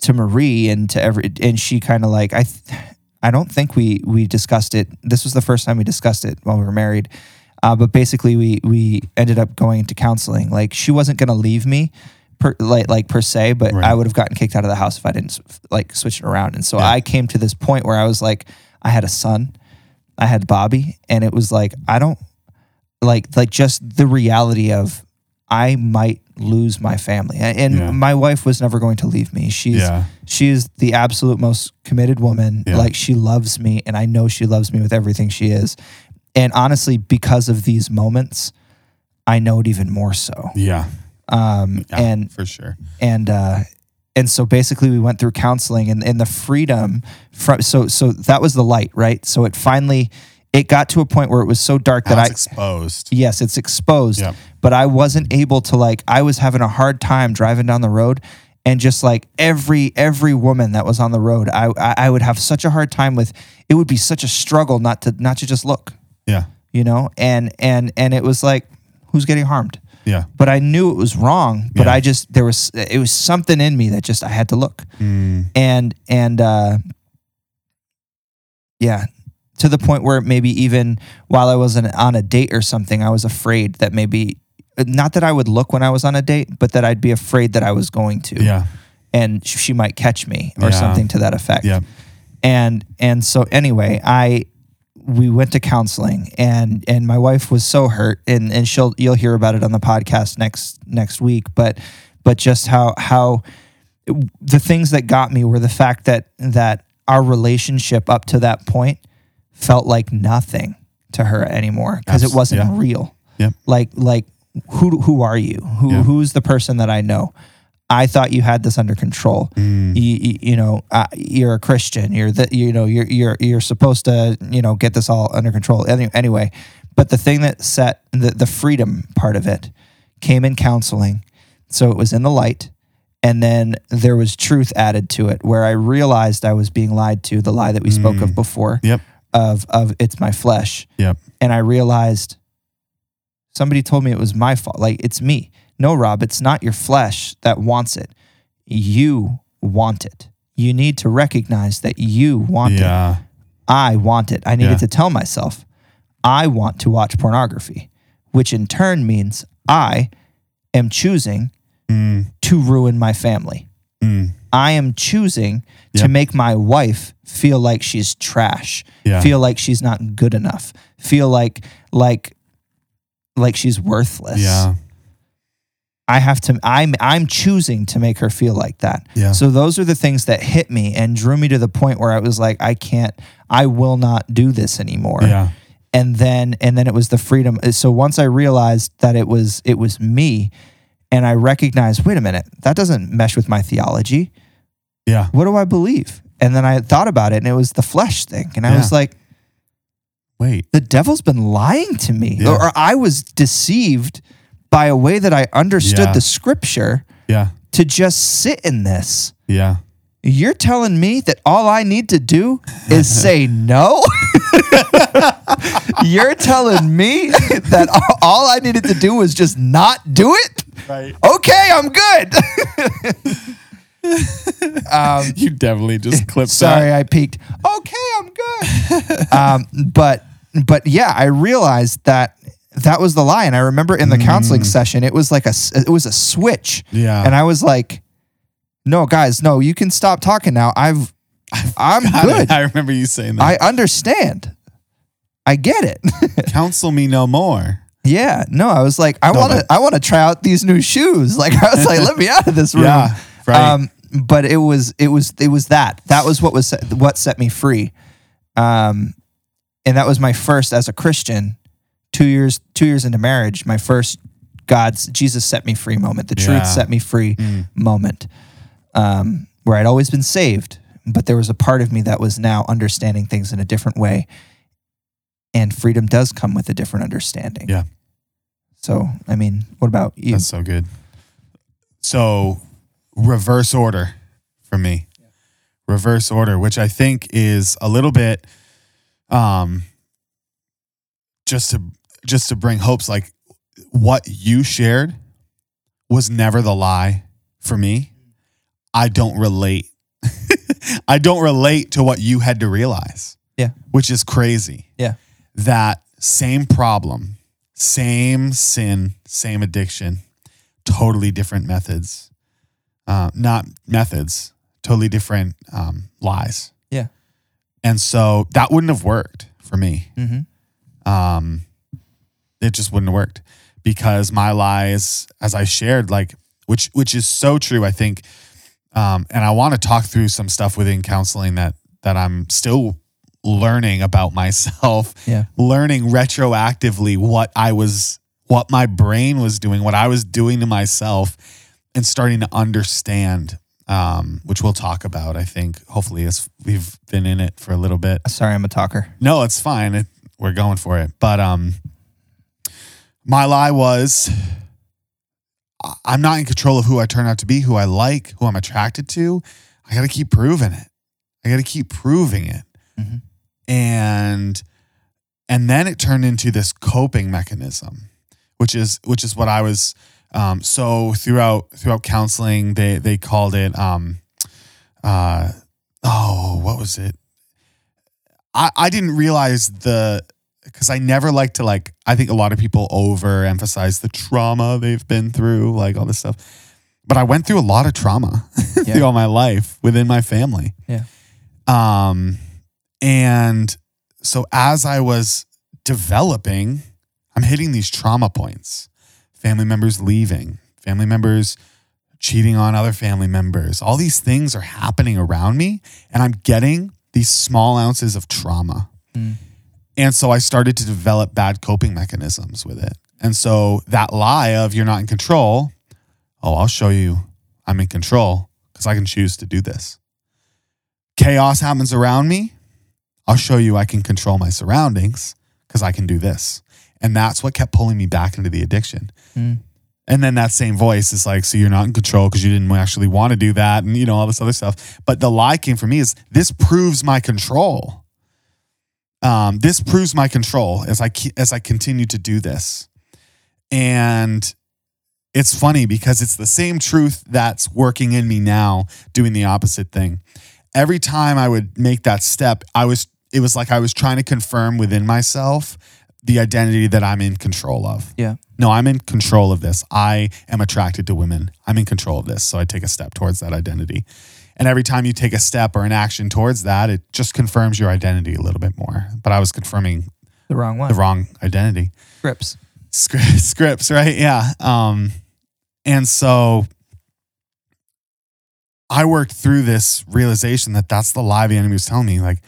to Marie and to every and she kind of like I. Th- I don't think we we discussed it. This was the first time we discussed it while we were married. Uh, but basically, we we ended up going into counseling. Like she wasn't going to leave me, per, like like per se, but Right. I would have gotten kicked out of the house if I didn't like switch it around. And so Yeah. I came to this point where I was like, I had a son, I had Bobby, and it was like I don't like like just the reality of I might lose my family, and, Yeah. my wife was never going to leave me. She's Yeah. she is the absolute most committed woman. Yeah. Like she loves me, and I know she loves me with everything she is. And honestly, because of these moments, I know it even more so. Yeah. Um, Yeah. and for sure. and uh, and so basically, we went through counseling, and, and the freedom from so so that was the light, right? So it finally it got to a point where it was so dark that I exposed. yes, it's exposed. Yep. But I wasn't able to like I was having a hard time driving down the road and just like every every woman that was on the road, I I, I would have such a hard time with it would be such a struggle not to not to just look, Yeah. you know? And and and it was like who's getting harmed? Yeah. But I knew it was wrong, but Yeah. I just there was it was something in me that just I had to look Mm. and and uh yeah to the point where maybe even while i was on on a date or something i was afraid that maybe not that i would look when i was on a date but that i'd be afraid that i was going to Yeah. and she might catch me or Yeah. something to that effect Yeah. and and so anyway i we went to counseling and and my wife was so hurt and and she'll you'll hear about it on the podcast next next week but but just how how the things that got me were the fact that that our relationship up to that point felt like nothing to her anymore because it wasn't yeah. real Yep. like like who who are you who Yeah. who's the person that i know i thought you had this under control. Mm. you, you, you know uh, you're a christian. You're the you know you're you're you're supposed to you know get this all under control. Any, anyway but the thing that set the, the freedom part of it came in counseling. So it was in the light and then there was truth added to it where i realized i was being lied to the lie that we spoke of before Yep. of of it's my flesh. Yep. and i realized somebody told me it was my fault like it's me no rob it's not your flesh that wants it you want it you need to recognize that you want it. Yeah. I want it. I needed Yeah. to tell myself, I want to watch pornography, which in turn means I am choosing Mm, to ruin my family. mm, I am choosing to make my wife feel like she's trash, Yeah. feel like she's not good enough, feel like like like she's worthless. yeah. I have to I'm I'm choosing to make her feel like that. Yeah. So those are the things that hit me and drew me to the point where I was like I can't I will not do this anymore. Yeah. And then and then it was the freedom. So once I realized that it was it was me and I recognized wait a minute, that doesn't mesh with my theology. Yeah. What do I believe? And then I thought about it and it was the flesh thing. And I Yeah. was like Wait. the devil's been lying to me Yeah. or I was deceived by a way that I understood Yeah. the scripture Yeah. to just sit in this. Yeah. You're telling me that all I need to do is say no? You're telling me that all- I needed to do was just not do it? Right. Okay, I'm good. um, You definitely just clipped sorry, that. I peeked. Okay, I'm good. um, but but yeah, I realized that that was the lie, and I remember in the counseling session, it was like a it was a switch. Yeah. and I was like, "No, guys, no, you can stop talking now. I've, I'm Got good. it. I remember you saying that. I understand. I get it. Counsel me no more. yeah, no, I was like, I No, want to, I want to try out these new shoes. Like, I was like, let me out of this room. Yeah. Right. Um, but it was, it was, it was that. That was what was set, what set me free. Um, and that was my first as a Christian. Two years, two years into marriage, my first God's Jesus set me free moment. The Yeah. truth set me free Mm. moment. Um, where I'd always been saved, but there was a part of me that was now understanding things in a different way. And freedom does come with a different understanding. Yeah. So, I mean, what about you? That's so good. So, reverse order for me. Reverse order, which I think is a little bit um just to just to bring hopes like what you shared was never the lie for me. I don't relate. I don't relate to what you had to realize. Yeah. Which is crazy. Yeah. That same problem, same sin, same addiction, totally different methods. Uh, not methods, totally different um, lies. Yeah. And so that wouldn't have worked for me. Mm-hmm. Um, it just wouldn't have worked because my lies, as I shared, like which which is so true. I think, um, and I want to talk through some stuff within counseling that that I'm still learning about myself Yeah. learning retroactively what I was, what my brain was doing, what I was doing to myself, and starting to understand, um, which we'll talk about, I think, hopefully, as we've been in it for a little bit. Sorry, I'm a talker. No, it's fine. It, we're going for it. But um, my lie was I'm not in control of who I turn out to be, who I like, who I'm attracted to. I got to keep proving it. I got to keep proving it. Mhm. And and then it turned into this coping mechanism, which is which is what I was. Um, so throughout throughout counseling, they they called it. Um, uh, oh, what was it? I, I didn't realize the because I never like to like I think a lot of people overemphasize the trauma they've been through, like all this stuff. But I went through a lot of trauma Yeah. through all my life within my family. Yeah. Um and so as I was developing, I'm hitting these trauma points. Family members leaving, family members cheating on other family members. All these things are happening around me and I'm getting these small ounces of trauma. Mm. And so I started to develop bad coping mechanisms with it. And so that lie of you're not in control, oh, I'll show you I'm in control because I can choose to do this. Chaos happens around me. I'll show you I can control my surroundings because I can do this. And that's what kept pulling me back into the addiction. Mm. And then that same voice is like, so you're not in control because you didn't actually want to do that, and you know all this other stuff. But the lie came from me is this proves my control. Um, this proves my control as I as I continue to do this, and it's funny because it's the same truth that's working in me now, doing the opposite thing. Every time I would make that step, I was it was like I was trying to confirm within myself the identity that I'm in control of. Yeah. No, I'm in control of this. I am attracted to women. I'm in control of this. So I take a step towards that identity. And every time you take a step or an action towards that, it just confirms your identity a little bit more. But I was confirming The wrong one. the wrong identity. Scripts. Scri- Scripts, right? Yeah. Um, and so I worked through this realization that that's the lie the enemy was telling me. Like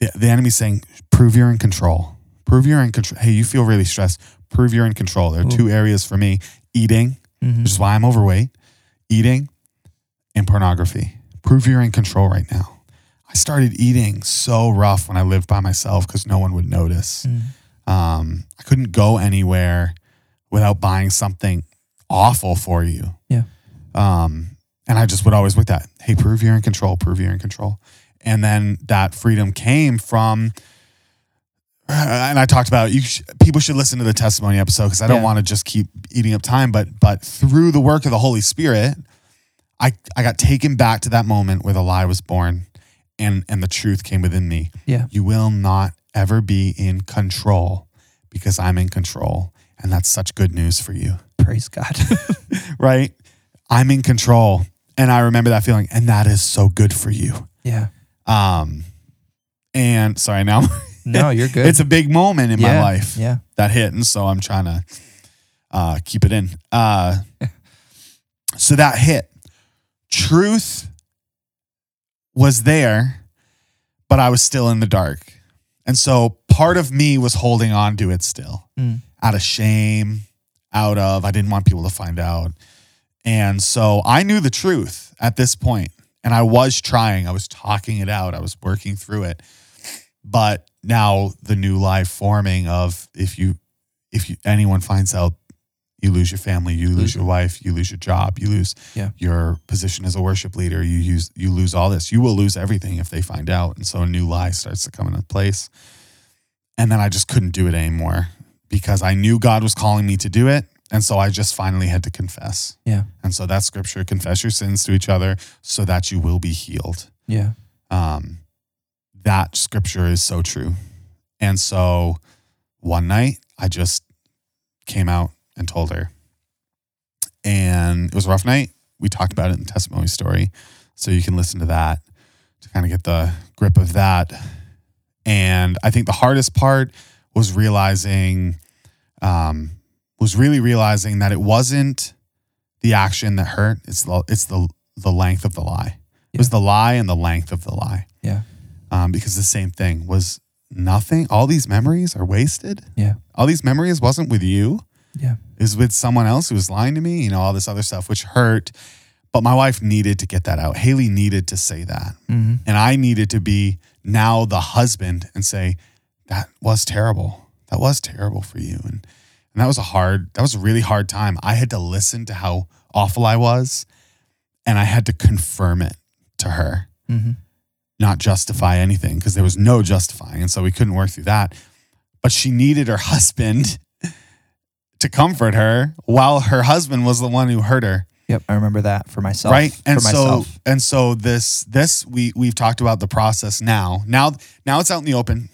the, the enemy's saying, prove you're in control. Prove you're in control. Hey, you feel really stressed. Prove you're in control. There are two areas for me eating, Mhm. which is why I'm overweight, eating and pornography. Prove you're in control right now. I started eating so rough when I lived by myself because no one would notice. Mm. Um, I couldn't go anywhere without buying something awful for you. Yeah. Um, and I just would always with that, hey, prove you're in control, prove you're in control. And then that freedom came from, and I talked about you. Sh- people should listen to the testimony episode because I don't Yeah. want to just keep eating up time. But but through the work of the Holy Spirit, I I got taken back to that moment where the lie was born, and and the truth came within me. Yeah. You will not ever be in control because I'm in control, and that's such good news for you Praise God. right? I'm in control. And I remember that feeling, and that is so good for you. yeah. Um, and sorry, now No, you're good. it's a big moment in my life Yeah. that hit. And so I'm trying to uh, keep it in. Uh, so that hit. Truth was there, but I was still in the dark. And so part of me was holding on to it still Mm. out of shame, out of, I didn't want people to find out. And so I knew the truth at this point, and I was trying, I was talking it out, I was working through it. But now the new life forming of if you, if you, anyone finds out, you lose your family, you lose your wife, you lose your job, you lose Yeah. your position as a worship leader, you use, you lose all this. You will lose everything if they find out. And so a new lie starts to come into place. And then I just couldn't do it anymore because I knew God was calling me to do it. And so I just finally had to confess. Yeah. And so that scripture, confess your sins to each other so that you will be healed. Yeah. Um, that scripture is so true. And so one night I just came out and told her. And it was a rough night. We talked about it in the testimony story. So you can listen to that to kind of get the grip of that. And I think the hardest part was realizing, um, was really realizing that it wasn't the action that hurt. It's the, it's the, the length of the lie. It was the lie and the length of the lie. Yeah. Um, because the same thing was nothing. All these memories are wasted. Yeah. All these memories wasn't with you. Yeah. Was with someone else who was lying to me. You know, all this other stuff, which hurt. But my wife needed to get that out. Haley needed to say that, hmm and I needed to be now the husband and say that was terrible. That was terrible for you, and and that was a hard. That was a really hard time. I had to listen to how awful I was, and I had to confirm it to her hmm not justify anything because there was no justifying. And so we couldn't work through that. But she needed her husband to comfort her while her husband was the one who hurt her. Yep. I remember that for myself. right. And for so myself. and so this this we we've talked about the process now. Now now it's out in the open.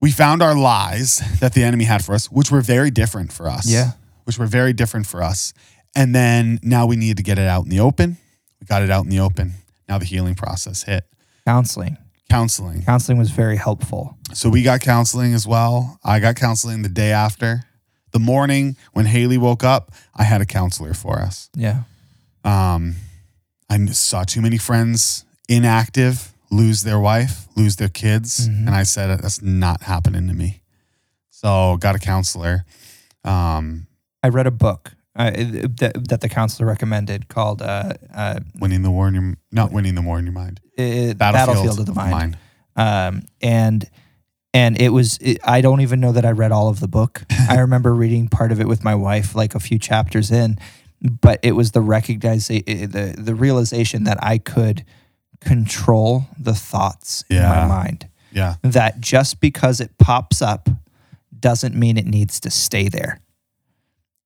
We found our lies that the enemy had for us, which were very different for us. Yeah. Which were very different for us. And then now we need to get it out in the open. We got it out in the open. Now the healing process hit. Counseling. Counseling. Counseling was very helpful. So we got counseling as well. I got counseling the day after. The morning when Haley woke up, I had a counselor for us. Yeah. Um, I saw too many friends inactive lose their wife, lose their kids, Mhm. and I said that's not happening to me. So got a counselor. Um, I read a book uh, that, that the counselor recommended called uh, uh, winning the war in your not winning the war in your mind. uh, Battlefield, Battlefield of the Mind. Mind. um, and and it was it, I don't even know that I read all of the book. I remember reading part of it with my wife, like a few chapters in, but it was the recognize eh, eh, the the realization that I could control the thoughts in my mind. Yeah. That just because it pops up doesn't mean it needs to stay there.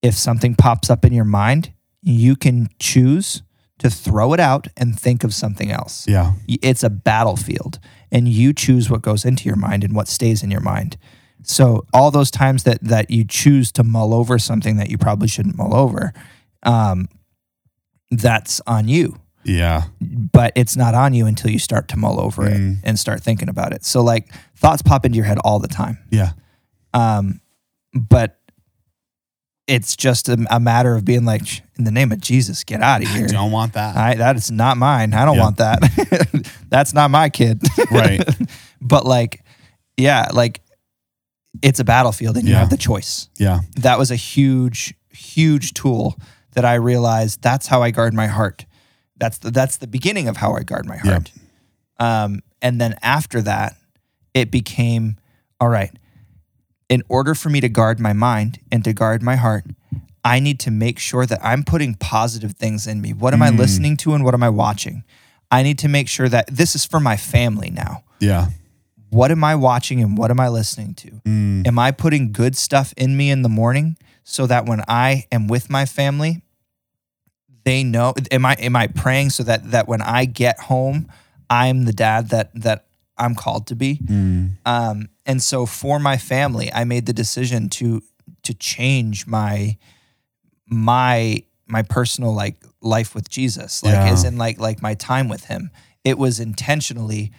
if something pops up in your mind, you can choose to throw it out and think of something else. Yeah. It's a battlefield, and you choose what goes into your mind and what stays in your mind. So all those times that that you choose to mull over something that you probably shouldn't mull over, um, that's on you. Yeah. But it's not on you until you start to mull over Mm. it and start thinking about it. So like thoughts pop into your head all the time. Yeah. Um, but it's just a, a matter of being like, in the name of Jesus, get out of here. I don't want that. I, that is not mine. I don't Yeah. want that. That's not my kid. Right. but like, yeah, like it's a battlefield and you have the choice. yeah. That was a huge, huge tool that I realized that's how I guard my heart. That's the, that's the beginning of how I guard my Yeah. heart. Um, and then after that, it became all right. In order for me to guard my mind and to guard my heart, I need to make sure that I'm putting positive things in me. What am I Mm. listening to and what am I watching? I need to make sure that this is for my family now. Yeah. What am I watching and what am I listening to? Mm. Am I putting good stuff in me in the morning so that when I am with my family, they know am I am I praying so that that when I get home, I'm the dad that that I'm called to be? Mm. Um, and so for my family, I made the decision to to change my my my personal like life with Jesus, like Yeah. as in like like my time with Him. It was intentionally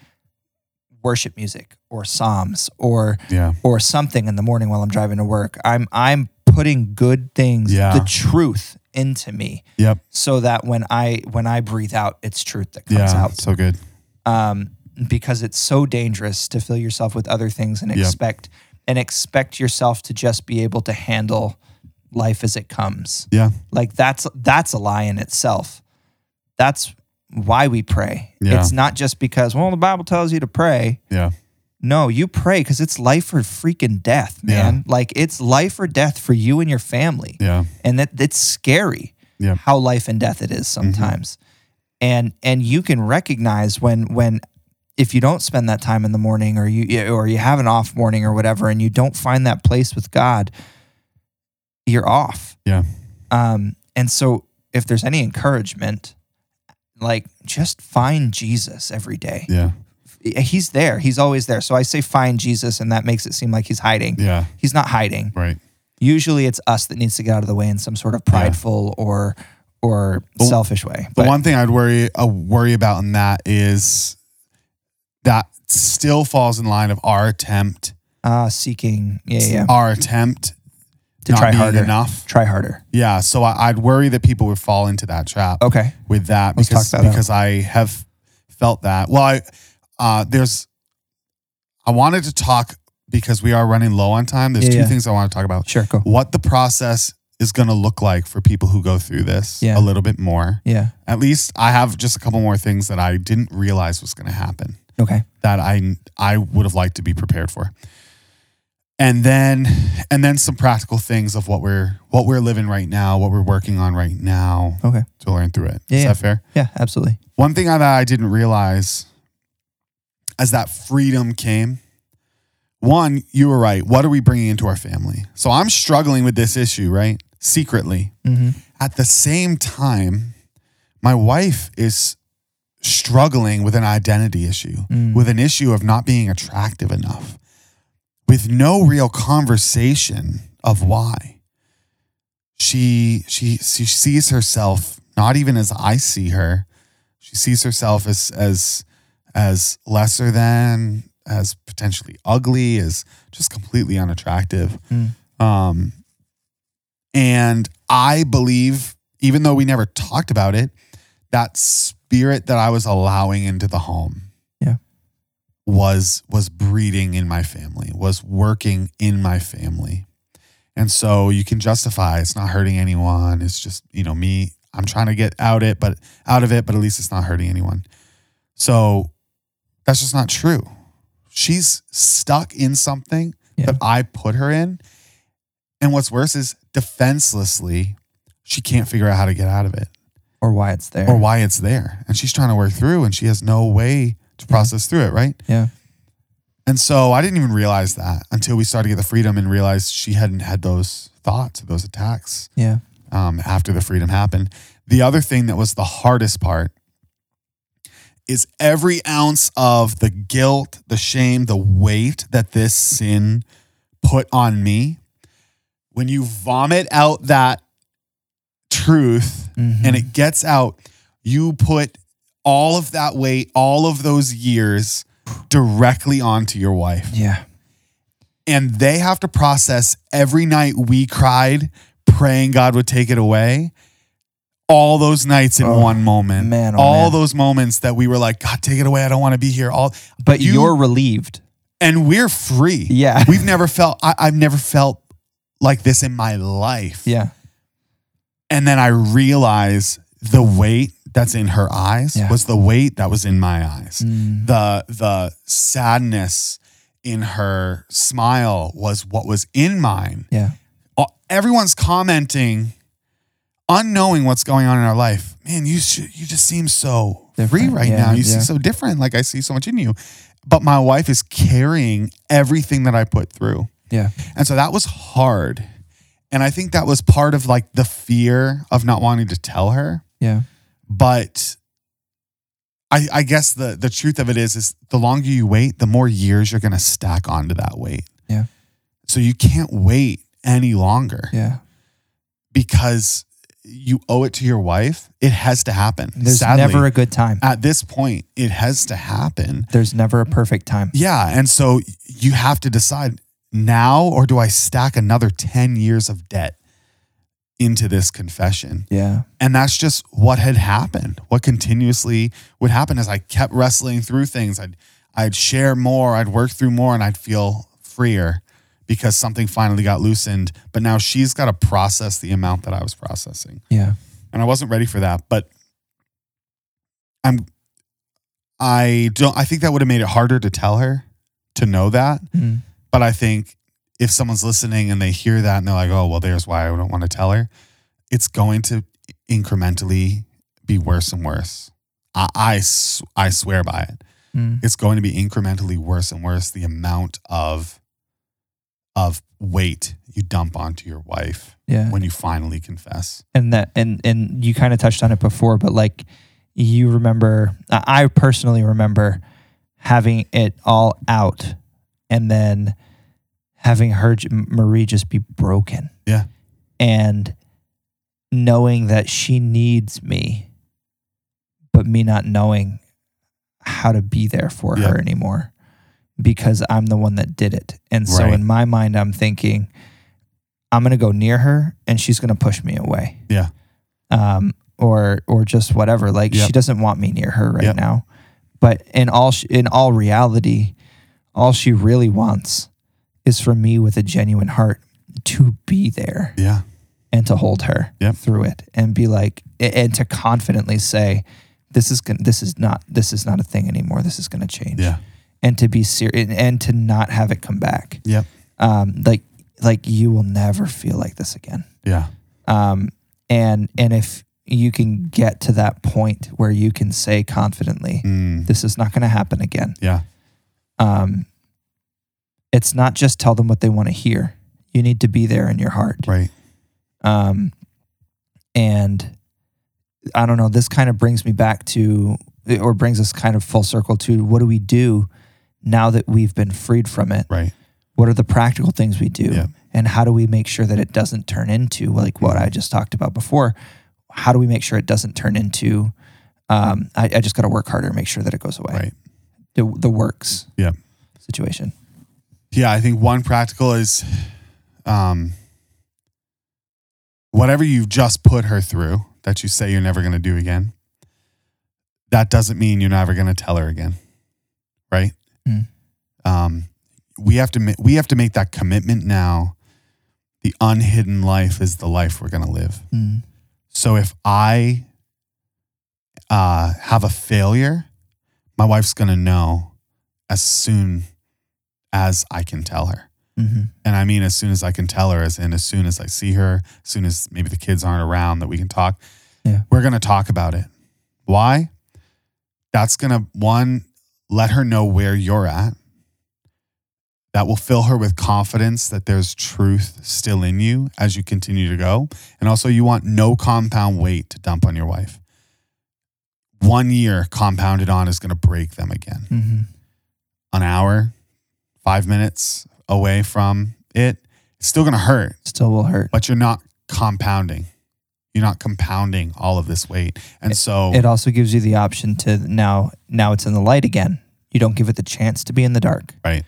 worship music or psalms or Yeah. or something in the morning while I'm driving to work. I'm I'm putting good things, Yeah. the truth into me, Yep. so that when I when I breathe out, it's truth that comes Yeah. out So good. um, because it's so dangerous to fill yourself with other things and expect and expect yourself to just be able to handle life as it comes. Yeah. Like that's that's a lie in itself. That's why we pray. Yeah. It's not just because well the Bible tells you to pray. Yeah. No, you pray because it's life or freaking death, Yeah. man. Like it's life or death for you and your family Yeah. and that it's scary Yeah. how life and death it is mm-hmm. sometimes and and you can recognize when when if you don't spend that time in the morning or you or you have an off morning or whatever and you don't find that place with god you're off Yeah. um and so if there's any encouragement like just find jesus every day Yeah. he's there he's always there so i say find jesus and that makes it seem like he's hiding Yeah. he's not hiding Right. usually it's us that needs to get out of the way in some sort of Yeah. prideful or or The- selfish way. The But one thing I'd worry uh, worry about in that is that still falls in line of our attempt, uh, seeking, yeah, yeah, our attempt to try harder, enough. try harder. Yeah. So I, I'd worry that people would fall into that trap Okay, with that Let's because talk that out. because I have felt that. Well, I uh, there's I wanted to talk because we are running low on time. There's Yeah, two yeah. things I want to talk about. sure, go. What the process is going to look like for people who go through this Yeah. a little bit more. Yeah, At least I have just a couple more things that I didn't realize was going to happen okay, that I I would have liked to be prepared for. And then and then some practical things of what we're what we're living right now, what we're working on right now okay. to learn through it. Yeah, Is yeah. that fair? Yeah, absolutely. One thing that I didn't realize as that freedom came, one, you were right. What are we bringing into our family? So I'm struggling with this issue, right? Secretly. hmm At the same time, my wife is struggling with an identity issue, Mm. with an issue of not being attractive enough, with no real conversation of why. She she she sees herself not even as I see her. She sees herself as as as lesser than, as potentially ugly, as just completely unattractive. Mm. Um, and I believe, even though we never talked about it, that spirit that I was allowing into the home, Yeah. was was breeding in my family, was working in my family. And so you can justify it's not hurting anyone. It's just, you know, me, I'm trying to get out it, but out of it, but at least it's not hurting anyone. So that's just not true. She's stuck in something Yeah. that I put her in. And what's worse is defenselessly, she can't figure out how to get out of it Or why it's there. or why it's there. And she's trying to work through and she has no way to process through it, right? Yeah. And so I didn't even realize that until we started to get the freedom and realized she hadn't had those thoughts, those attacks Yeah. um, after the freedom happened. The other thing that was the hardest part is every ounce of the guilt, the shame, the weight that this sin put on me. When you vomit out that truth Mhm. and it gets out, you put all of that weight, all of those years directly onto your wife yeah. and they have to process every night we cried praying God would take it away. All those nights in Oh, one moment. man, oh, all man. those moments that we were like, God, take it away. I don't want to be here. All But you, are relieved. and we're free. Yeah. We've never felt I, I've never felt like this in my life. Yeah. And then I realize the weight that's in her eyes Yeah. was the weight that was in my eyes. Mm. The the sadness in her smile was what was in mine. Yeah. everyone's commenting, unknowing what's going on in our life. Man, you should, you just seem so free Different. right Yeah, now. You yeah. seem so different. Like I see so much in you. But my wife is carrying everything that I put through. Yeah. And so that was hard. And I think that was part of like the fear of not wanting to tell her. Yeah. But I, I guess the the truth of it is is the longer you wait, the more years you're gonna stack onto that weight. Yeah. So you can't wait any longer Yeah. because you owe it to your wife. It has to happen. There's Sadly, never a good time. at this point, it has to happen. There's never a perfect time. Yeah. And so you have to decide now or do I stack another 10 years of debt into this confession? Yeah. And that's just what had happened. What continuously would happen is I kept wrestling through things. I'd I'd share more, I'd work through more, and I'd feel freer because something finally got loosened. But now she's got to process the amount that I was processing. Yeah. And I wasn't ready for that. But I'm I don't I think that would have made it harder to tell her to know that. Mm. But I think if someone's listening and they hear that and they're like, oh, well, there's why I don't want to tell her, it's going to incrementally be worse and worse. I I swear by it. Mm. It's going to be incrementally worse and worse the amount of of weight you dump onto your wife Yeah. when you finally confess. and that and and you kind of touched on it before but like you remember i I personally remember having it all out and then having her marie just be broken Yeah. and knowing that she needs me but me not knowing how to be there for Yeah. her anymore because i'm the one that did it and so Right. in my mind i'm thinking i'm going to go near her and she's going to push me away Yeah. um, or or just whatever. Like Yep. she doesn't want me near her right Yep. now. But in all in all reality, all she really wants is for me with a genuine heart to be there Yeah. and to hold her Yep. through it and be like a- and to confidently say this is gonna, this is not this is not a thing anymore. This is going to change. Yeah. And to be serious and to not have it come back. Yep. Um, like like you will never feel like this again Yeah. um, and and if you can get to that point where you can say confidently Mm. this is not going to happen again Yeah. um, it's not just tell them what they want to hear you need to be there in your heart Right. um, and i don't know this kind of brings me back to or brings us kind of full circle to what do we do now that we've been freed from it Right. what are the practical things we do Yeah. and how do we make sure that it doesn't turn into like what i just talked about before how do we make sure it doesn't turn into um, I, I just got to work harder and make sure that it goes away Right. the, the works Yeah. situation Yeah, I think one practical is um whatever you've just put her through that you say you're never going to do again. That doesn't mean you're never going to tell her again. Right? Mm. Um we have to ma- we have to make that commitment now. The unhidden life is the life we're going to live. Mm. So if I uh, have a failure, my wife's going to know as soon as I can tell her. hmm And I mean, as soon as I can tell her, as in as soon as I see her, as soon as maybe the kids aren't around that we can talk, Yeah. we're going to talk about it. Why? That's going to, one, let her know where you're at. that will fill her with confidence that there's truth still in you as you continue to go. And also, you want no compound weight to dump on your wife. One year compounded on is going to break them again. hmm An hour, five minutes away from it, it's still going to hurt, Still will hurt. but you're not compounding. You're not compounding all of this weight. And so, It also gives you the option to now now it's in the light again. You don't give it the chance to be in the dark. right,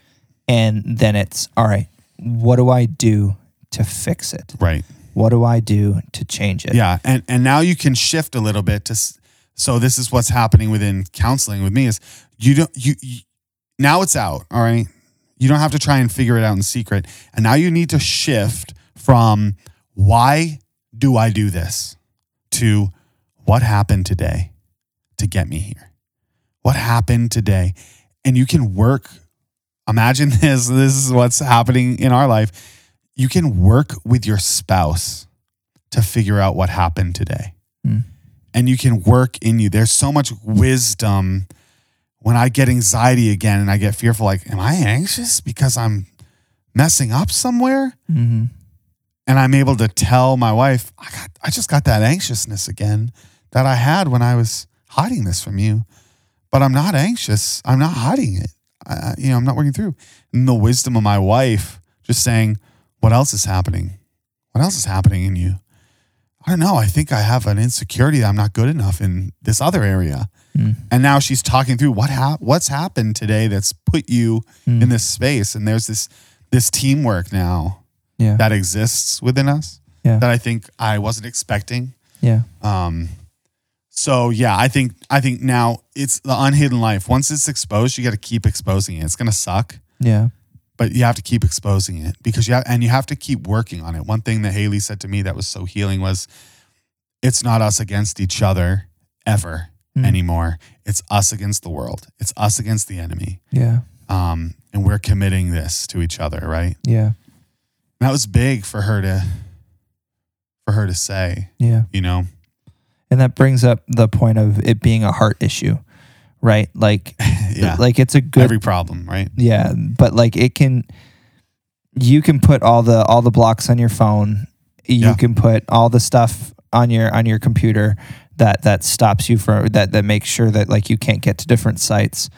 And then it's all right, what do I do to fix it? right. What do I do to change it? Yeah, and and now you can shift a little bit to. So this is what's happening within counseling with me is you don't you, you now it's out. All right, you don't have to try and figure it out in secret, and now you need to shift from why do I do this to what happened today to get me here. What happened today, and you can work. Imagine this. This is what's happening in our life. You can work with your spouse to figure out what happened today. Mm. And you can work in you. There's so much wisdom when I get anxiety again and I get fearful like, am I anxious because I'm messing up somewhere? hmm And I'm able to tell my wife, I got I just got that anxiousness again that I had when I was hiding this from you. But I'm not anxious. I'm not hiding it. I- you know, I'm not working through. And the wisdom of my wife just saying, what else is happening? What else is happening in you? I don't know. I think I have an insecurity that I'm not good enough in this other area. Mm. And now she's talking through what hap- what's happened today that's put you Mm. in this space. And there's this this teamwork now Yeah. that exists within us Yeah. that I think I wasn't expecting. yeah. Um, so yeah, I think I think now it's the unhidden life. Once it's exposed, you got to keep exposing it. It's gonna suck, Yeah. but you have to keep exposing it because you have, and you have to keep working on it. One thing that Haley said to me that was so healing was, "It's not us against each other ever Mm. anymore. It's us against the world. It's us against the enemy." Yeah. Um, and we're committing this to each other, right? Yeah. And that was big for her to for her to say, Yeah. you know. And that brings up the point of it being a heart issue, right? Like, yeah. like it's a good Every problem, right? Yeah, but like it can you can put all the all the blocks on your phone. You Yeah. can put all the stuff on your on your computer that that stops you from that that makes sure that like you can't get to different sites.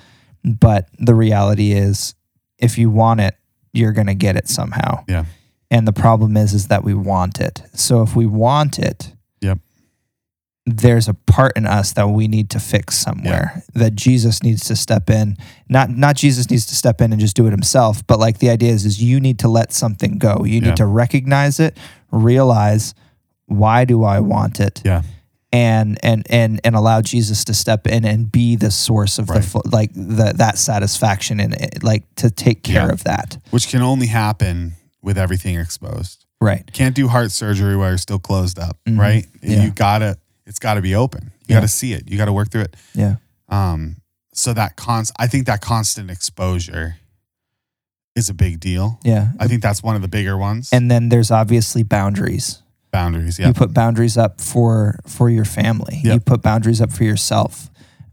But the reality is if you want it, you're going to get it somehow. Yeah. And the problem is is that we want it. So if we want it, Yep. there's a part in us that we need to fix somewhere that Jesus needs to step in. Not not Jesus needs to step in and just do it himself, but like the idea is is you need to let something go. You need to recognize it, realize why do I want it? Yeah. And and and and allow Jesus to step in and be the source of the Right. fu- like the that satisfaction and like to take care Yeah. of that. Which can only happen with everything exposed. Right. Can't do heart surgery while you're still closed up, Mhm. right? Yeah. You gotta it's gotta be open. You Yeah. gotta see it. You gotta work through it. Yeah. Um so that const I think that constant exposure is a big deal. Yeah. I think that's one of the bigger ones. And then there's obviously boundaries. Boundaries, yeah. You put boundaries up for for your family. Yep. You put boundaries up for yourself.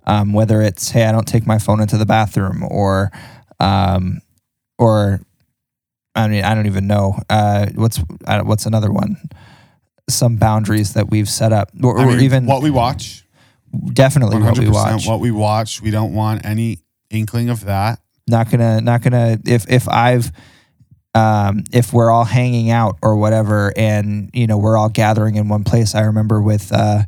Um, whether it's hey, I don't take my phone into the bathroom, or um, or I mean, I don't even know uh, what's uh, what's another one. Some boundaries that we've set up, or, or mean, even what we watch, definitely one what hundred we watch. what we watch. We don't want any inkling of that. not gonna not gonna if if i've um if we're all hanging out or whatever and you know we're all gathering in one place i remember with uh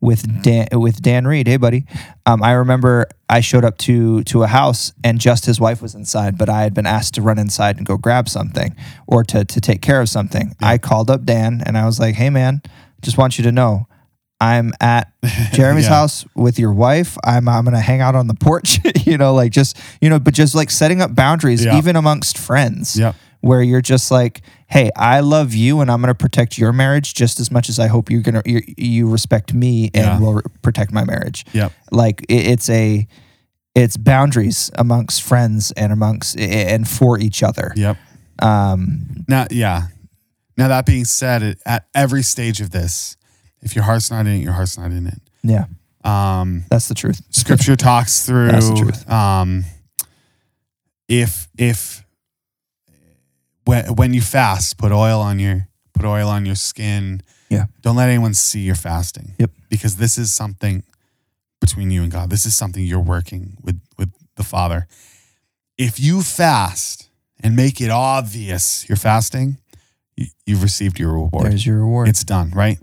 with Dan with Dan Reed. Hey, buddy. Um, I remember I showed up to to a house and just his wife was inside, but I had been asked to run inside and go grab something or to to take care of something. I called up Dan and I was like, "Hey, man, just want you to know." I'm at Jeremy's Yeah. house with your wife. I'm I'm gonna hang out on the porch, you know, like just you know, but just like setting up boundaries, Yeah. even amongst friends Yep. Where you're just like, hey, I love you and I'm going to protect your marriage just as much as I hope you're going to, you, you respect me and Yeah. will re- protect my marriage. Yep. Like it, it's a, it's boundaries amongst friends and amongst, and for each other. Yep. Um, Now, yeah. Now that being said, at- at every stage of this, if your heart's not in it, your heart's not in it. yeah, Um, that's the truth. scripture talks through That's the truth. um if if when when you fast, put oil on your put oil on your skin. Yeah. Don't let anyone see you're fasting. Yep. Because this is something between you and God. This is something you're working with with the Father. If you fast and make it obvious you're fasting, you, you've received your reward. There's your reward. It's done, right?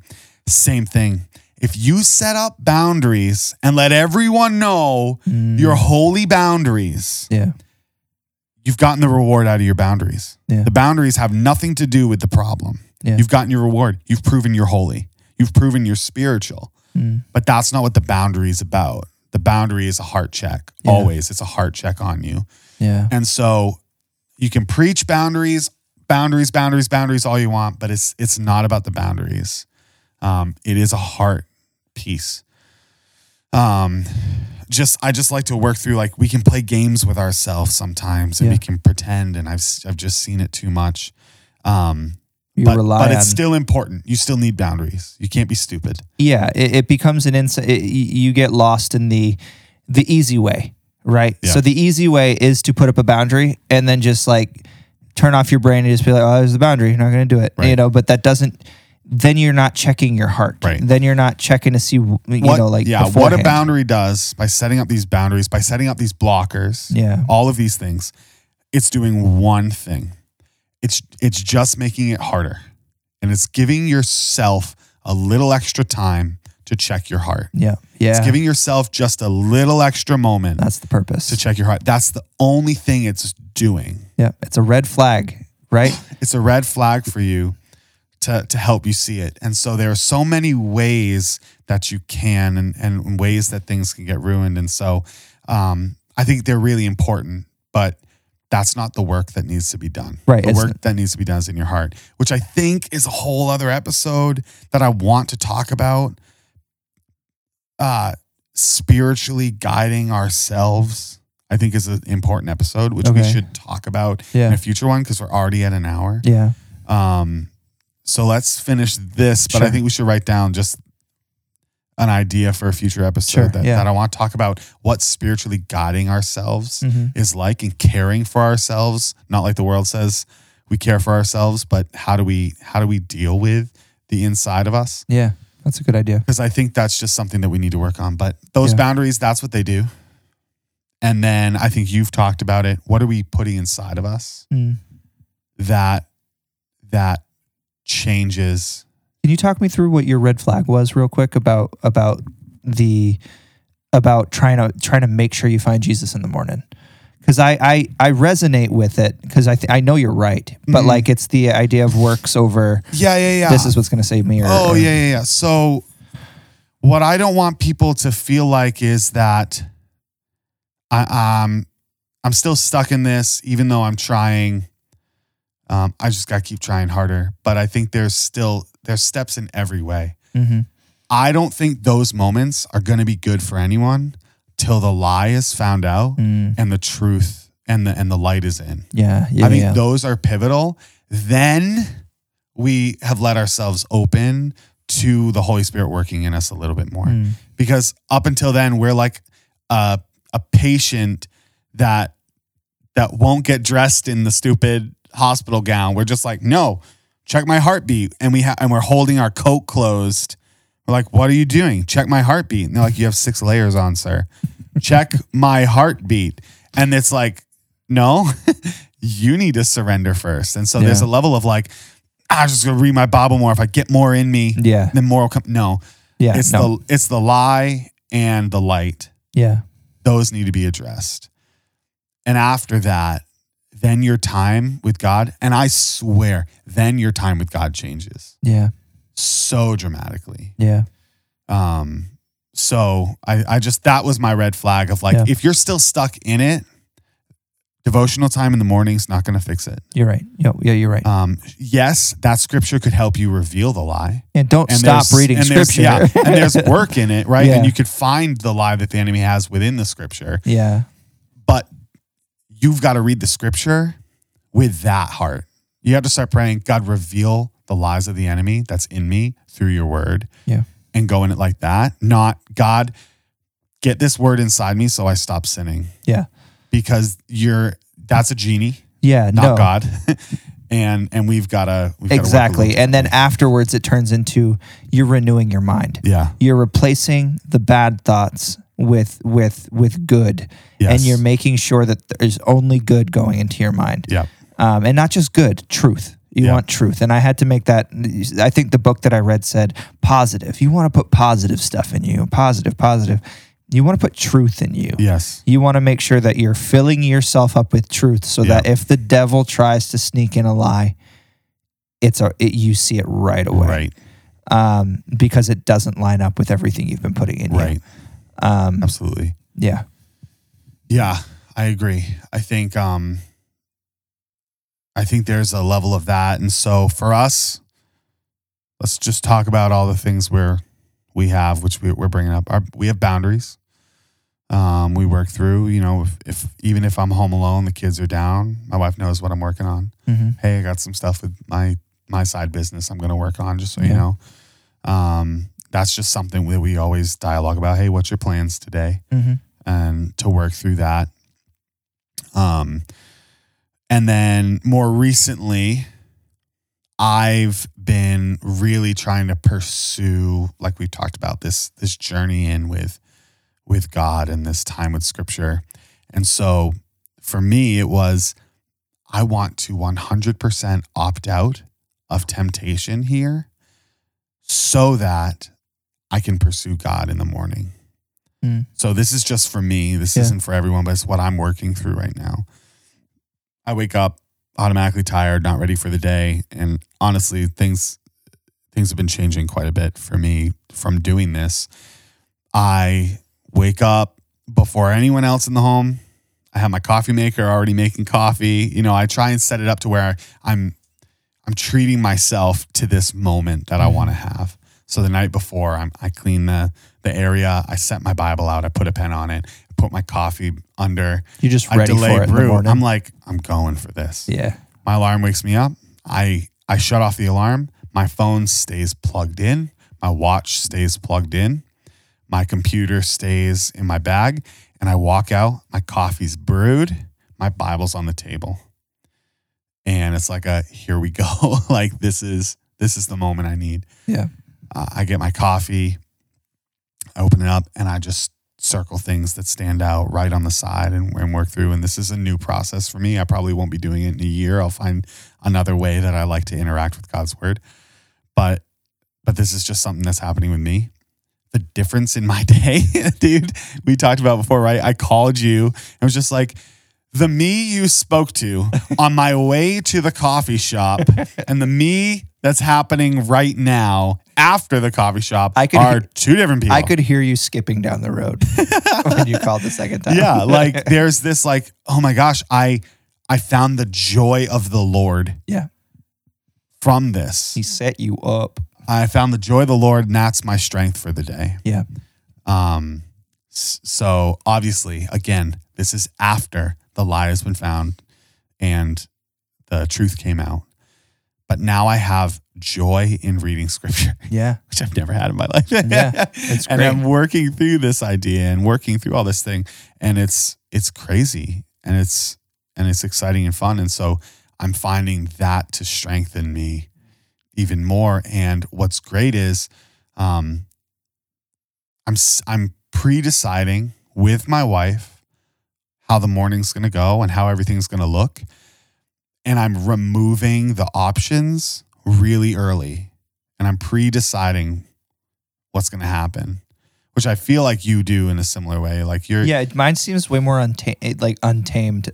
Same thing. If you set up boundaries and let everyone know Mm, your holy boundaries, yeah. You've gotten the reward out of your boundaries. Yeah. The boundaries have nothing to do with the problem. Yeah. You've gotten your reward. You've proven you're holy. You've proven you're spiritual. Mm, But that's not what the boundary is about. The boundary is a heart check. Yeah. Always. It's a heart check on you. yeah. And so you can preach boundaries, boundaries, boundaries, boundaries all you want, but it's it's not about the boundaries. Um, it is a heart piece. Um, just I just like to work through like we can play games with ourselves sometimes, and Yeah. we can pretend. And I've I've just seen it too much. Um, You but, rely but on. it's still important. You still need boundaries. You can't be stupid. yeah. It, it becomes an insight. You get lost in the the easy way, right? Yeah. So the easy way is to put up a boundary and then just like turn off your brain and just be like, oh, there's the boundary. You're not going to do it. You know, but that doesn't. Then you're not checking your heart. Right. Then you're not checking to see, you what, know, like yeah, what a boundary does by setting up these boundaries, by setting up these blockers, Yeah. all of these things, it's doing one thing. It's it's just making it harder. And it's giving yourself a little extra time to check your heart. Yeah. Yeah. It's giving yourself just a little extra moment That's the purpose. to check your heart. That's the only thing it's doing. yeah. It's a red flag, right? It's a red flag for you to to help you see it. And so there are so many ways that you can and, and ways that things can get ruined. And so um, I think they're really important, but that's not the work that needs to be done. Right, The work that needs to be done is in your heart, which I think is a whole other episode that I want to talk about. Uh spiritually guiding ourselves, I think is an important episode, which we should talk about Yeah. in a future one because we're already at an hour. Yeah. Um, so let's finish this, but I think we should write down just an idea for a future episode Sure, that, yeah. that I want to talk about what spiritually guiding ourselves Mhm. is like and caring for ourselves, not like the world says we care for ourselves, but how do we how do we deal with the inside of us? Yeah. That's a good idea. Because I think that's just something that we need to work on. But those Yeah. boundaries, that's what they do. And then I think you've talked about it. What are we putting inside of us Mm. that that changes Can you talk me through what your red flag was real quick about about the about trying to trying to make sure you find Jesus in the morning? Because I, I I resonate with it because I th- I know you're right, but Mhm. like it's the idea of works over Yeah, yeah, yeah. this is what's going to save me. Or, oh, or- yeah, yeah, yeah. So, what I don't want people to feel like is that I, um, I'm still stuck in this, even though I'm trying. Um, I just got to keep trying harder. But I think there's still there's steps in every way. Mhm. I don't think those moments are going to be good for anyone till the lie is found out Mm. and the truth and the and the light is in. Yeah, yeah, I think yeah. those are pivotal. Then we have let ourselves open to the Holy Spirit working in us a little bit more. Mm. Because up until then, we're like a, a patient that that won't get dressed in the stupid hospital gown. We're just like, no, check my heartbeat, and we ha- and we're holding our coat closed. We're like, what are you doing? Check my heartbeat. And they're like, you have six layers on, sir. check my heartbeat, and it's like, no, you need to surrender first. And so there's a level of like, "Ah, I'm just gonna read my Bible more. If I get more in me, Yeah, then more will come. No, yeah, it's no, the it's the lie and the light. yeah, Those need to be addressed. And after that, then your time with God, and I swear, then your time with God changes yeah, so dramatically. yeah, Um, so I, I just that was my red flag of like Yeah. if you're still stuck in it, devotional time in the morning is not going to fix it. you're right. Yeah, yeah, you're right. Um, yes, that scripture could help you reveal the lie. and don't stop there's- reading and there's- scripture. Yeah, and there's work in it, right? Yeah. And you could find the lie that the enemy has within the scripture, yeah, but you've got to read the scripture with that heart. You have to start praying, God, reveal the lies of the enemy that's in me through your word. Yeah. And go in it like that. Not, God, get this word inside me so I stop sinning. yeah, Because you're, that's a genie, yeah. not no, God. and and we've got to exactly. And then afterwards, it turns into you're renewing your mind. yeah, You're replacing the bad thoughts with with with good, and you're making sure that there's only good going into your mind. yeah, um, and not just good, truth. You Yeah. want truth. And I had to make that. I think the book that I read said positive. You want to put positive stuff in you, positive, positive. You want to put truth in you. yes, You want to make sure that you're filling yourself up with truth so that if the devil tries to sneak in a lie, it's a, it, you see it right away. right, Um, because it doesn't line up with everything you've been putting in right, you. Um, absolutely. yeah. Yeah, I agree. I think um I think there's a level of that and so for us let's just talk about all the things we're we have which we, we're bringing up. Our, we have boundaries. Um we work through, you know, if, if even if I'm home alone, the kids are down, my wife knows what I'm working on. hmm Hey, I got some stuff with my my side business I'm going to work on just so you know. Um that's just something that we always dialogue about. Hey, what's your plans today? hmm and to work through that. Um, and then more recently, I've been really trying to pursue, like we talked about, this this journey in with with God and this time with Scripture. And so, for me, it was I want to 100% opt out of temptation here, so that I can pursue God in the morning. Mm. So this is just for me. This Yeah. isn't for everyone, but it's what I'm working through right now. I wake up automatically tired, not ready for the day, and honestly, things things have been changing quite a bit for me from doing this. I wake up before anyone else in the home. I have my coffee maker already making coffee. You know, I try and set it up to where I'm I'm treating myself to this moment that I Mhm. want to have. So the night before, I'm, I clean the the area. I set my Bible out. I put a pen on it. Put my coffee under. You're just I ready delay for it brew. morning. I'm like, I'm going for this. yeah. My alarm wakes me up. I I shut off the alarm. My phone stays plugged in. My watch stays plugged in. My computer stays in my bag. And I walk out. My coffee's brewed. My Bible's on the table. And it's like a here we go. like this is this is the moment I need. Yeah. Uh, I get my coffee. I open it up and I just circle things that stand out right on the side and, and work through. And this is a new process for me. I probably won't be doing it in a year. I'll find another way that I like to interact with God's word. But but this is just something that's happening with me. The difference in my day, dude, we talked about before, right? I called you I was just like, the me you spoke to on my way to the coffee shop and the me that's happening right now after the coffee shop I could- are two different people. I could hear you skipping down the road when you called the second time. yeah, like there's this like, oh my gosh, I I found the joy of the Lord yeah. from this. He set you up. I found the joy of the Lord, and that's my strength for the day. Yeah. Um, so obviously, again, this is after the lie has been found and the truth came out. But now I have joy in reading scripture, Yeah. which I've never had in my life. Yeah, it's and. I'm working through this idea and working through all this thing, and it's it's crazy and it's and it's exciting and fun. And so I'm finding that to strengthen me even more. And what's great is, um, I'm I'm pre-deciding with my wife how the morning's going to go and how everything's going to look, and I'm removing the options really early, and I'm pre-deciding what's going to happen, which I feel like you do in a similar way. Like you're, Yeah, mine seems way more unta- like untamed,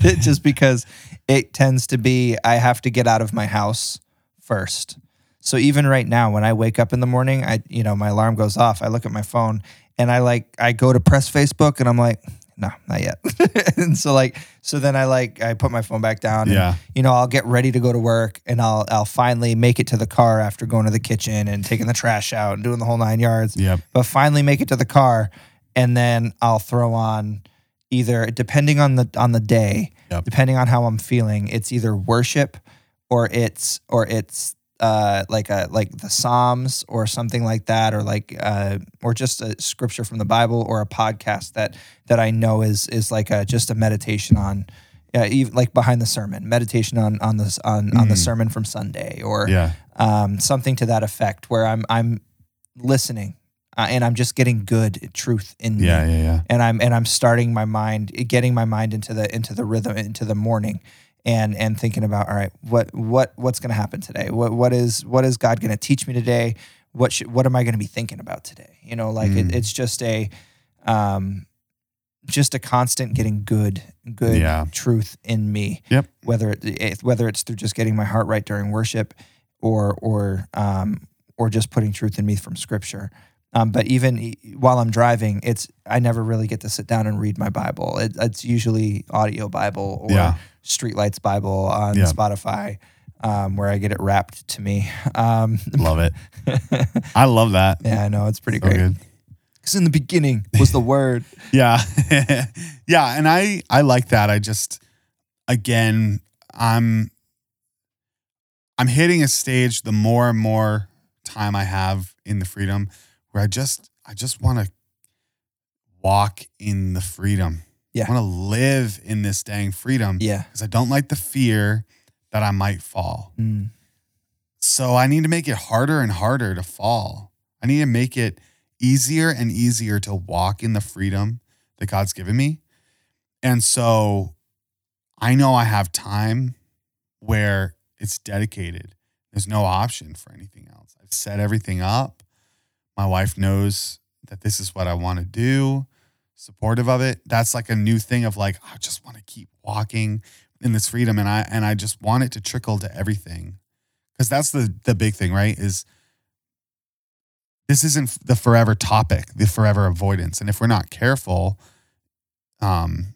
just because it tends to be I have to get out of my house first. So even right now, when I wake up in the morning, I you know my alarm goes off. I look at my phone and I like I go to press Facebook and I'm like, no, not yet. and so like so then I like I put my phone back down. And, Yeah. You know I'll get ready to go to work and I'll I'll finally make it to the car after going to the kitchen and taking the trash out and doing the whole nine yards Yep. but finally make it to the car and then I'll throw on either depending on the on the day, Yep. depending on how I'm feeling, it's either worship or it's or it's uh like a like the Psalms or something like that or like uh or just a scripture from the Bible or a podcast that that I know is is like a just a meditation on Yeah, even like behind the sermon, meditation on on this on on the Mm. sermon from Sunday, or Yeah. um, something to that effect, where I'm I'm listening uh, and I'm just getting good truth in me Yeah. Yeah. Yeah. and I'm and I'm starting my mind, getting my mind into the into the rhythm, into the morning, and and thinking about all right, what what what's going to happen today? What what is what is God going to teach me today? What should, what am I going to be thinking about today? You know, like Mm. it, it's just a um, just a constant getting good good Yeah. truth in me. Yep. Whether it, whether it's through just getting my heart right during worship, or or um, or just putting truth in me from Scripture. Um, but even while I'm driving, it's I never really get to sit down and read my Bible. It, it's usually audio Bible or Yeah. Streetlights Bible on Yeah. Spotify, um, where I get it wrapped to me. Um, Love it. I love that. yeah, I know it's pretty So great. good. Because in the beginning was the Word. Yeah. yeah. And I, I like that. I just, again, I'm, I'm hitting a stage the more and more time I have in the freedom where I just, I just want to walk in the freedom. Yeah. I want to live in this dang freedom Yeah. because I don't like the fear that I might fall. Mm. So I need to make it harder and harder to fall. I need to make it easier and easier to walk in the freedom that God's given me. And so I know I have time where it's dedicated. There's no option for anything else. I've set everything up. My wife knows that this is what I want to do, supportive of it. That's like a new thing of like, I just want to keep walking in this freedom and I and I just want it to trickle to everything because that's the the big thing right is this isn't the forever topic the forever avoidance and if we're not careful um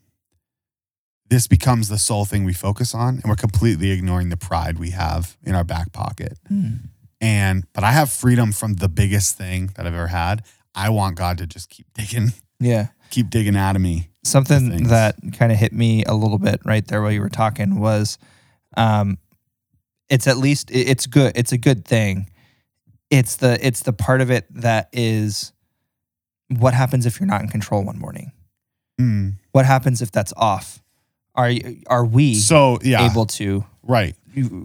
this becomes the sole thing we focus on and we're completely ignoring the pride we have in our back pocket Mm. and but i have freedom from the biggest thing that i've ever had i want god to just keep digging Yeah. Keep digging out of me. Something that kind of hit me a little bit right there while you were talking was um it's at least it's good it's a good thing. It's the it's the part of it that is what happens if you're not in control one morning? Mm. what happens if that's off? Are are we so yeah. able to right.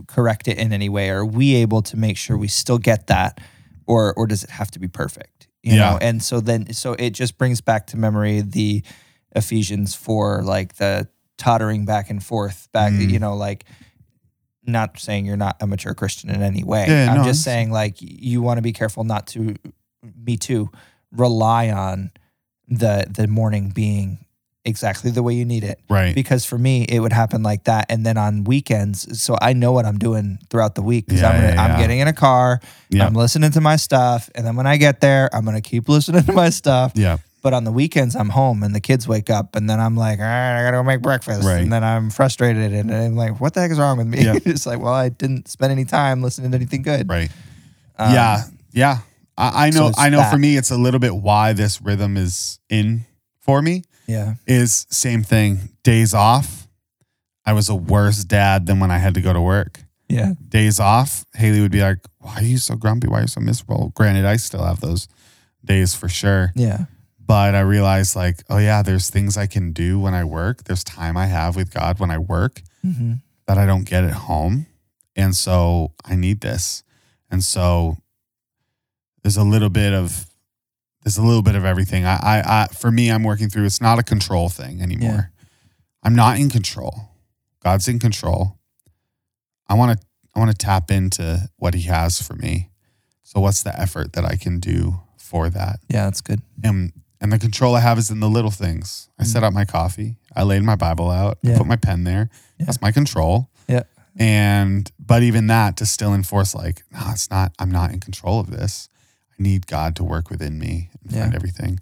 correct it in any way? Are we able to make sure we still get that? Or or does it have to be perfect you Yeah. know and so then so it just brings back to memory the ephesians 4 like the tottering back and forth back Mm. you know like not saying you're not a mature christian in any way Yeah, i'm no, just I'm- saying like you want to be careful not to me too rely on the the morning being exactly the way you need it right because for me it would happen like that and then on weekends so i know what i'm doing throughout the week because Yeah, I'm, gonna, yeah, I'm yeah. getting in a car Yeah. i'm listening to my stuff and then when i get there i'm gonna keep listening to my stuff yeah but on the weekends i'm home and the kids wake up and then i'm like all right i gotta go make breakfast Right. and then i'm frustrated and i'm like what the heck is wrong with me it's like well i didn't spend any time listening to anything good right Um, yeah, yeah. I, I know. it's I know. For me, it's a little bit why this rhythm is in for me. Yeah Is same thing. Days off. I was a worse dad than when I had to go to work. yeah Days off. Haley would be like, "Why are you so grumpy? Why are you so miserable?" Granted, I still have those days for sure. yeah But I realized, like, oh yeah, there's things I can do when I work. There's time I have with God when I work hmm that I don't get at home. And so I need this. And so there's a little bit of there's a little bit of everything. I I, I for me I'm working through it's not a control thing anymore. I'm not in control. God's in control. I want to I want to tap into what he has for me. So what's the effort that I can do for that? yeah that's good And and the control I have is in the little things. I set mm. up my coffee. I laid my Bible out. I put my pen there. Yeah. That's my control. Yeah. And but even that to still enforce like, no, it's not. I'm not in control of this. I need God to work within me and find Yeah. everything.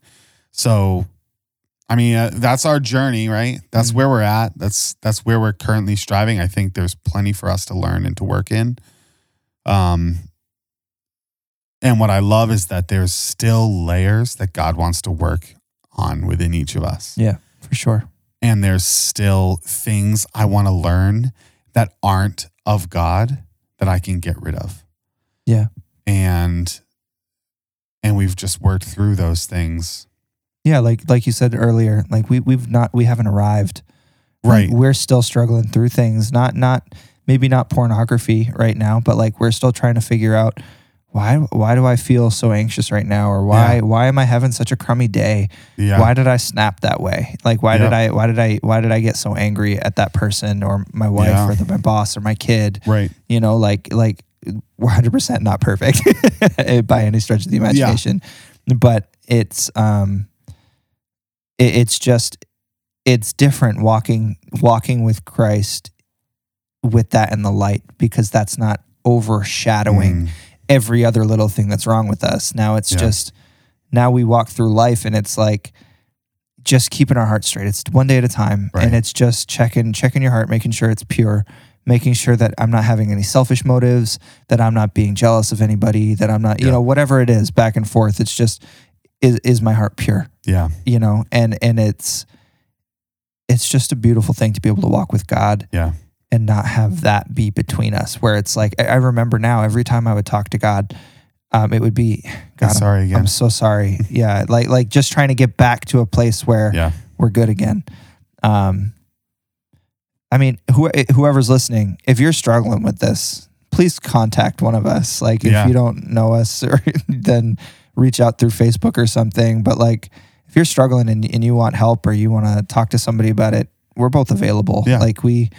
So, I mean, uh, that's our journey, right? That's Mhm. where we're at. That's that's where we're currently striving. I think there's plenty for us to learn and to work in. Um, and what I love is that there's still layers that God wants to work on within each of us. yeah for sure And there's still things I want to learn that aren't of God that I can get rid of. Yeah. And and we've just worked through those things. Yeah, like like you said earlier, like we we've not we haven't arrived. Right. we're still struggling through things. Not not maybe not pornography right now, but like we're still trying to figure out why why do I feel so anxious right now, or why Yeah. why am I having such a crummy day? Yeah. Why did I snap that way? Like why did I why did I why did I get so angry at that person or my wife or the, my boss or my kid? Right. You know, like like we're hundred percent not perfect by any stretch of the imagination, but it's um, it, it's just it's different walking walking with Christ with that in the light because that's not overshadowing Mm. every other little thing that's wrong with us. Now it's Yeah. just now we walk through life and it's like just keeping our heart straight. It's one day at a time Right. and it's just checking checking your heart, making sure it's pure, making sure that I'm not having any selfish motives, that I'm not being jealous of anybody, that I'm not, you Yeah. know, whatever it is back and forth. It's just is is my heart pure, Yeah. you know? And and it's it's just a beautiful thing to be able to walk with God Yeah. and not have that be between us where it's like I remember now every time I would talk to God um, it would be God I'm- sorry again. I'm so sorry yeah like like just trying to get back to a place where Yeah. we're good again um I mean who, whoever's listening if you're struggling with this please contact one of us like if Yeah. you don't know us or then reach out through Facebook or something but like if you're struggling and, and you want help or you want to talk to somebody about it we're both available Yeah. like we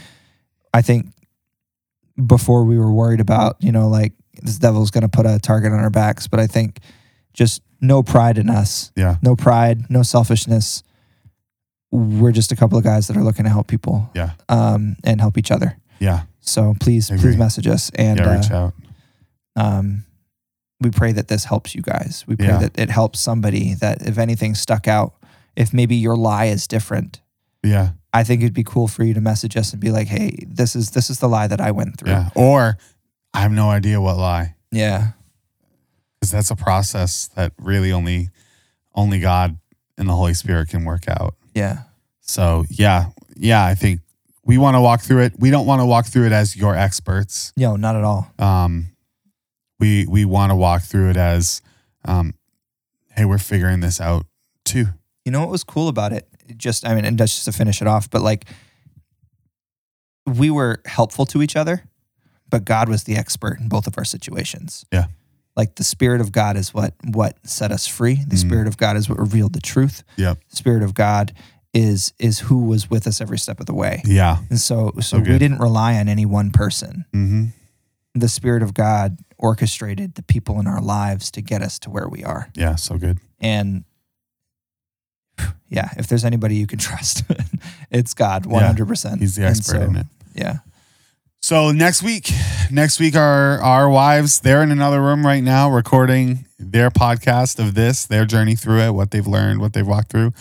I think before we were worried about, you know, like this devil's going to put a target on our backs, but I think just no pride in us, Yeah. no pride, no selfishness. We're just a couple of guys that are looking to help people Yeah. um, and help each other. Yeah. So please, please message us and yeah. Reach uh, out. um, we pray that this helps you guys. We pray Yeah. that it helps somebody that if anything stuck out, if maybe your lie is different, Yeah. I think it'd be cool for you to message us and be like, "Hey, this is this is the lie that I went through." Yeah. Or I have no idea what lie. Yeah. Because that's a process that really only only God and the Holy Spirit can work out. Yeah. So yeah, yeah, I think we want to walk through it. We don't want to walk through it as your experts. No, not at all. Um, we we want to walk through it as, um, hey, we're figuring this out too. You know what was cool about it? Just, I mean, and that's just to finish it off, but like we were helpful to each other, but God was the expert in both of our situations. Yeah. Like the Spirit of God is what what set us free. The Mhm. Spirit of God is what revealed the truth. Yep. The Spirit of God is is who was with us every step of the way. Yeah. And so so So we didn't rely on any one person. Mm-hmm. The Spirit of God orchestrated the people in our lives to get us to where we are. Yeah. So good. And yeah, if there's anybody you can trust, it's God, 100%. He's the expert so, in it. Yeah. So next week, next week, our our wives they're in another room right now recording their podcast of this, their journey through it, what they've learned, what they've walked through.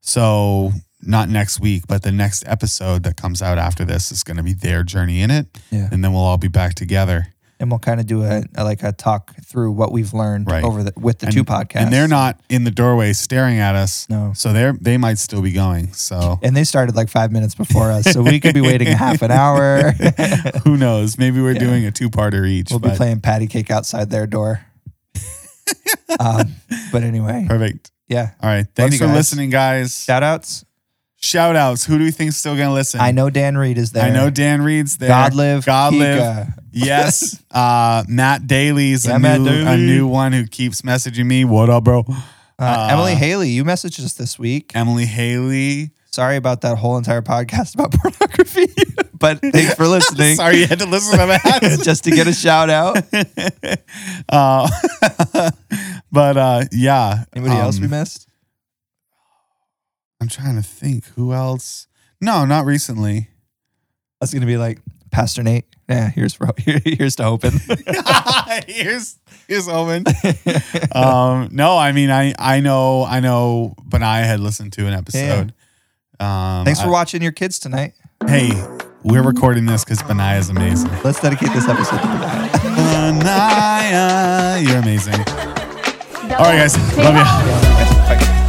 So not next week, but the next episode that comes out after this is going to be their journey in it, Yeah. and then we'll all be back together. And we'll kind of do a, a like a talk through what we've learned Right. over the with the and, two podcasts. and they're not in the doorway staring at us, No. so they're they might still be going. So And they started like five minutes before us. So we could be waiting a half an hour. who knows? Maybe we're Yeah. doing a two parter each. we'll be playing patty cake outside their door. um, but anyway, perfect. yeah. All right, thanks for guys. listening, guys. Shout outs. Shout outs. Who do we think's still going to listen? I know Dan Reed is there. I know Dan Reed's there. God live. God live. Kika. Yes. Uh, Matt Daly's Yeah, a, Matt new, a Daly. new one who keeps messaging me. What up, bro? Uh, Uh, Emily Haley, you messaged us this week. Emily Haley. Sorry about that whole entire podcast about pornography, but thanks for listening. Sorry you had to listen to that. Just to get a shout out. uh, but uh, yeah. Anybody else um, we missed? I'm trying to think. Who else? No, not recently. That's gonna be like Pastor Nate. Yeah, here's for, here, here's to hoping. here's here's Owen. um, no, I mean I I know I know Benai had listened to an episode. Um, Thanks for I- watching your kids tonight. Hey, we're recording this because Benai is amazing. Let's dedicate this episode to Benaiah. Benaya, you're amazing. All right, guys, love you. Bye.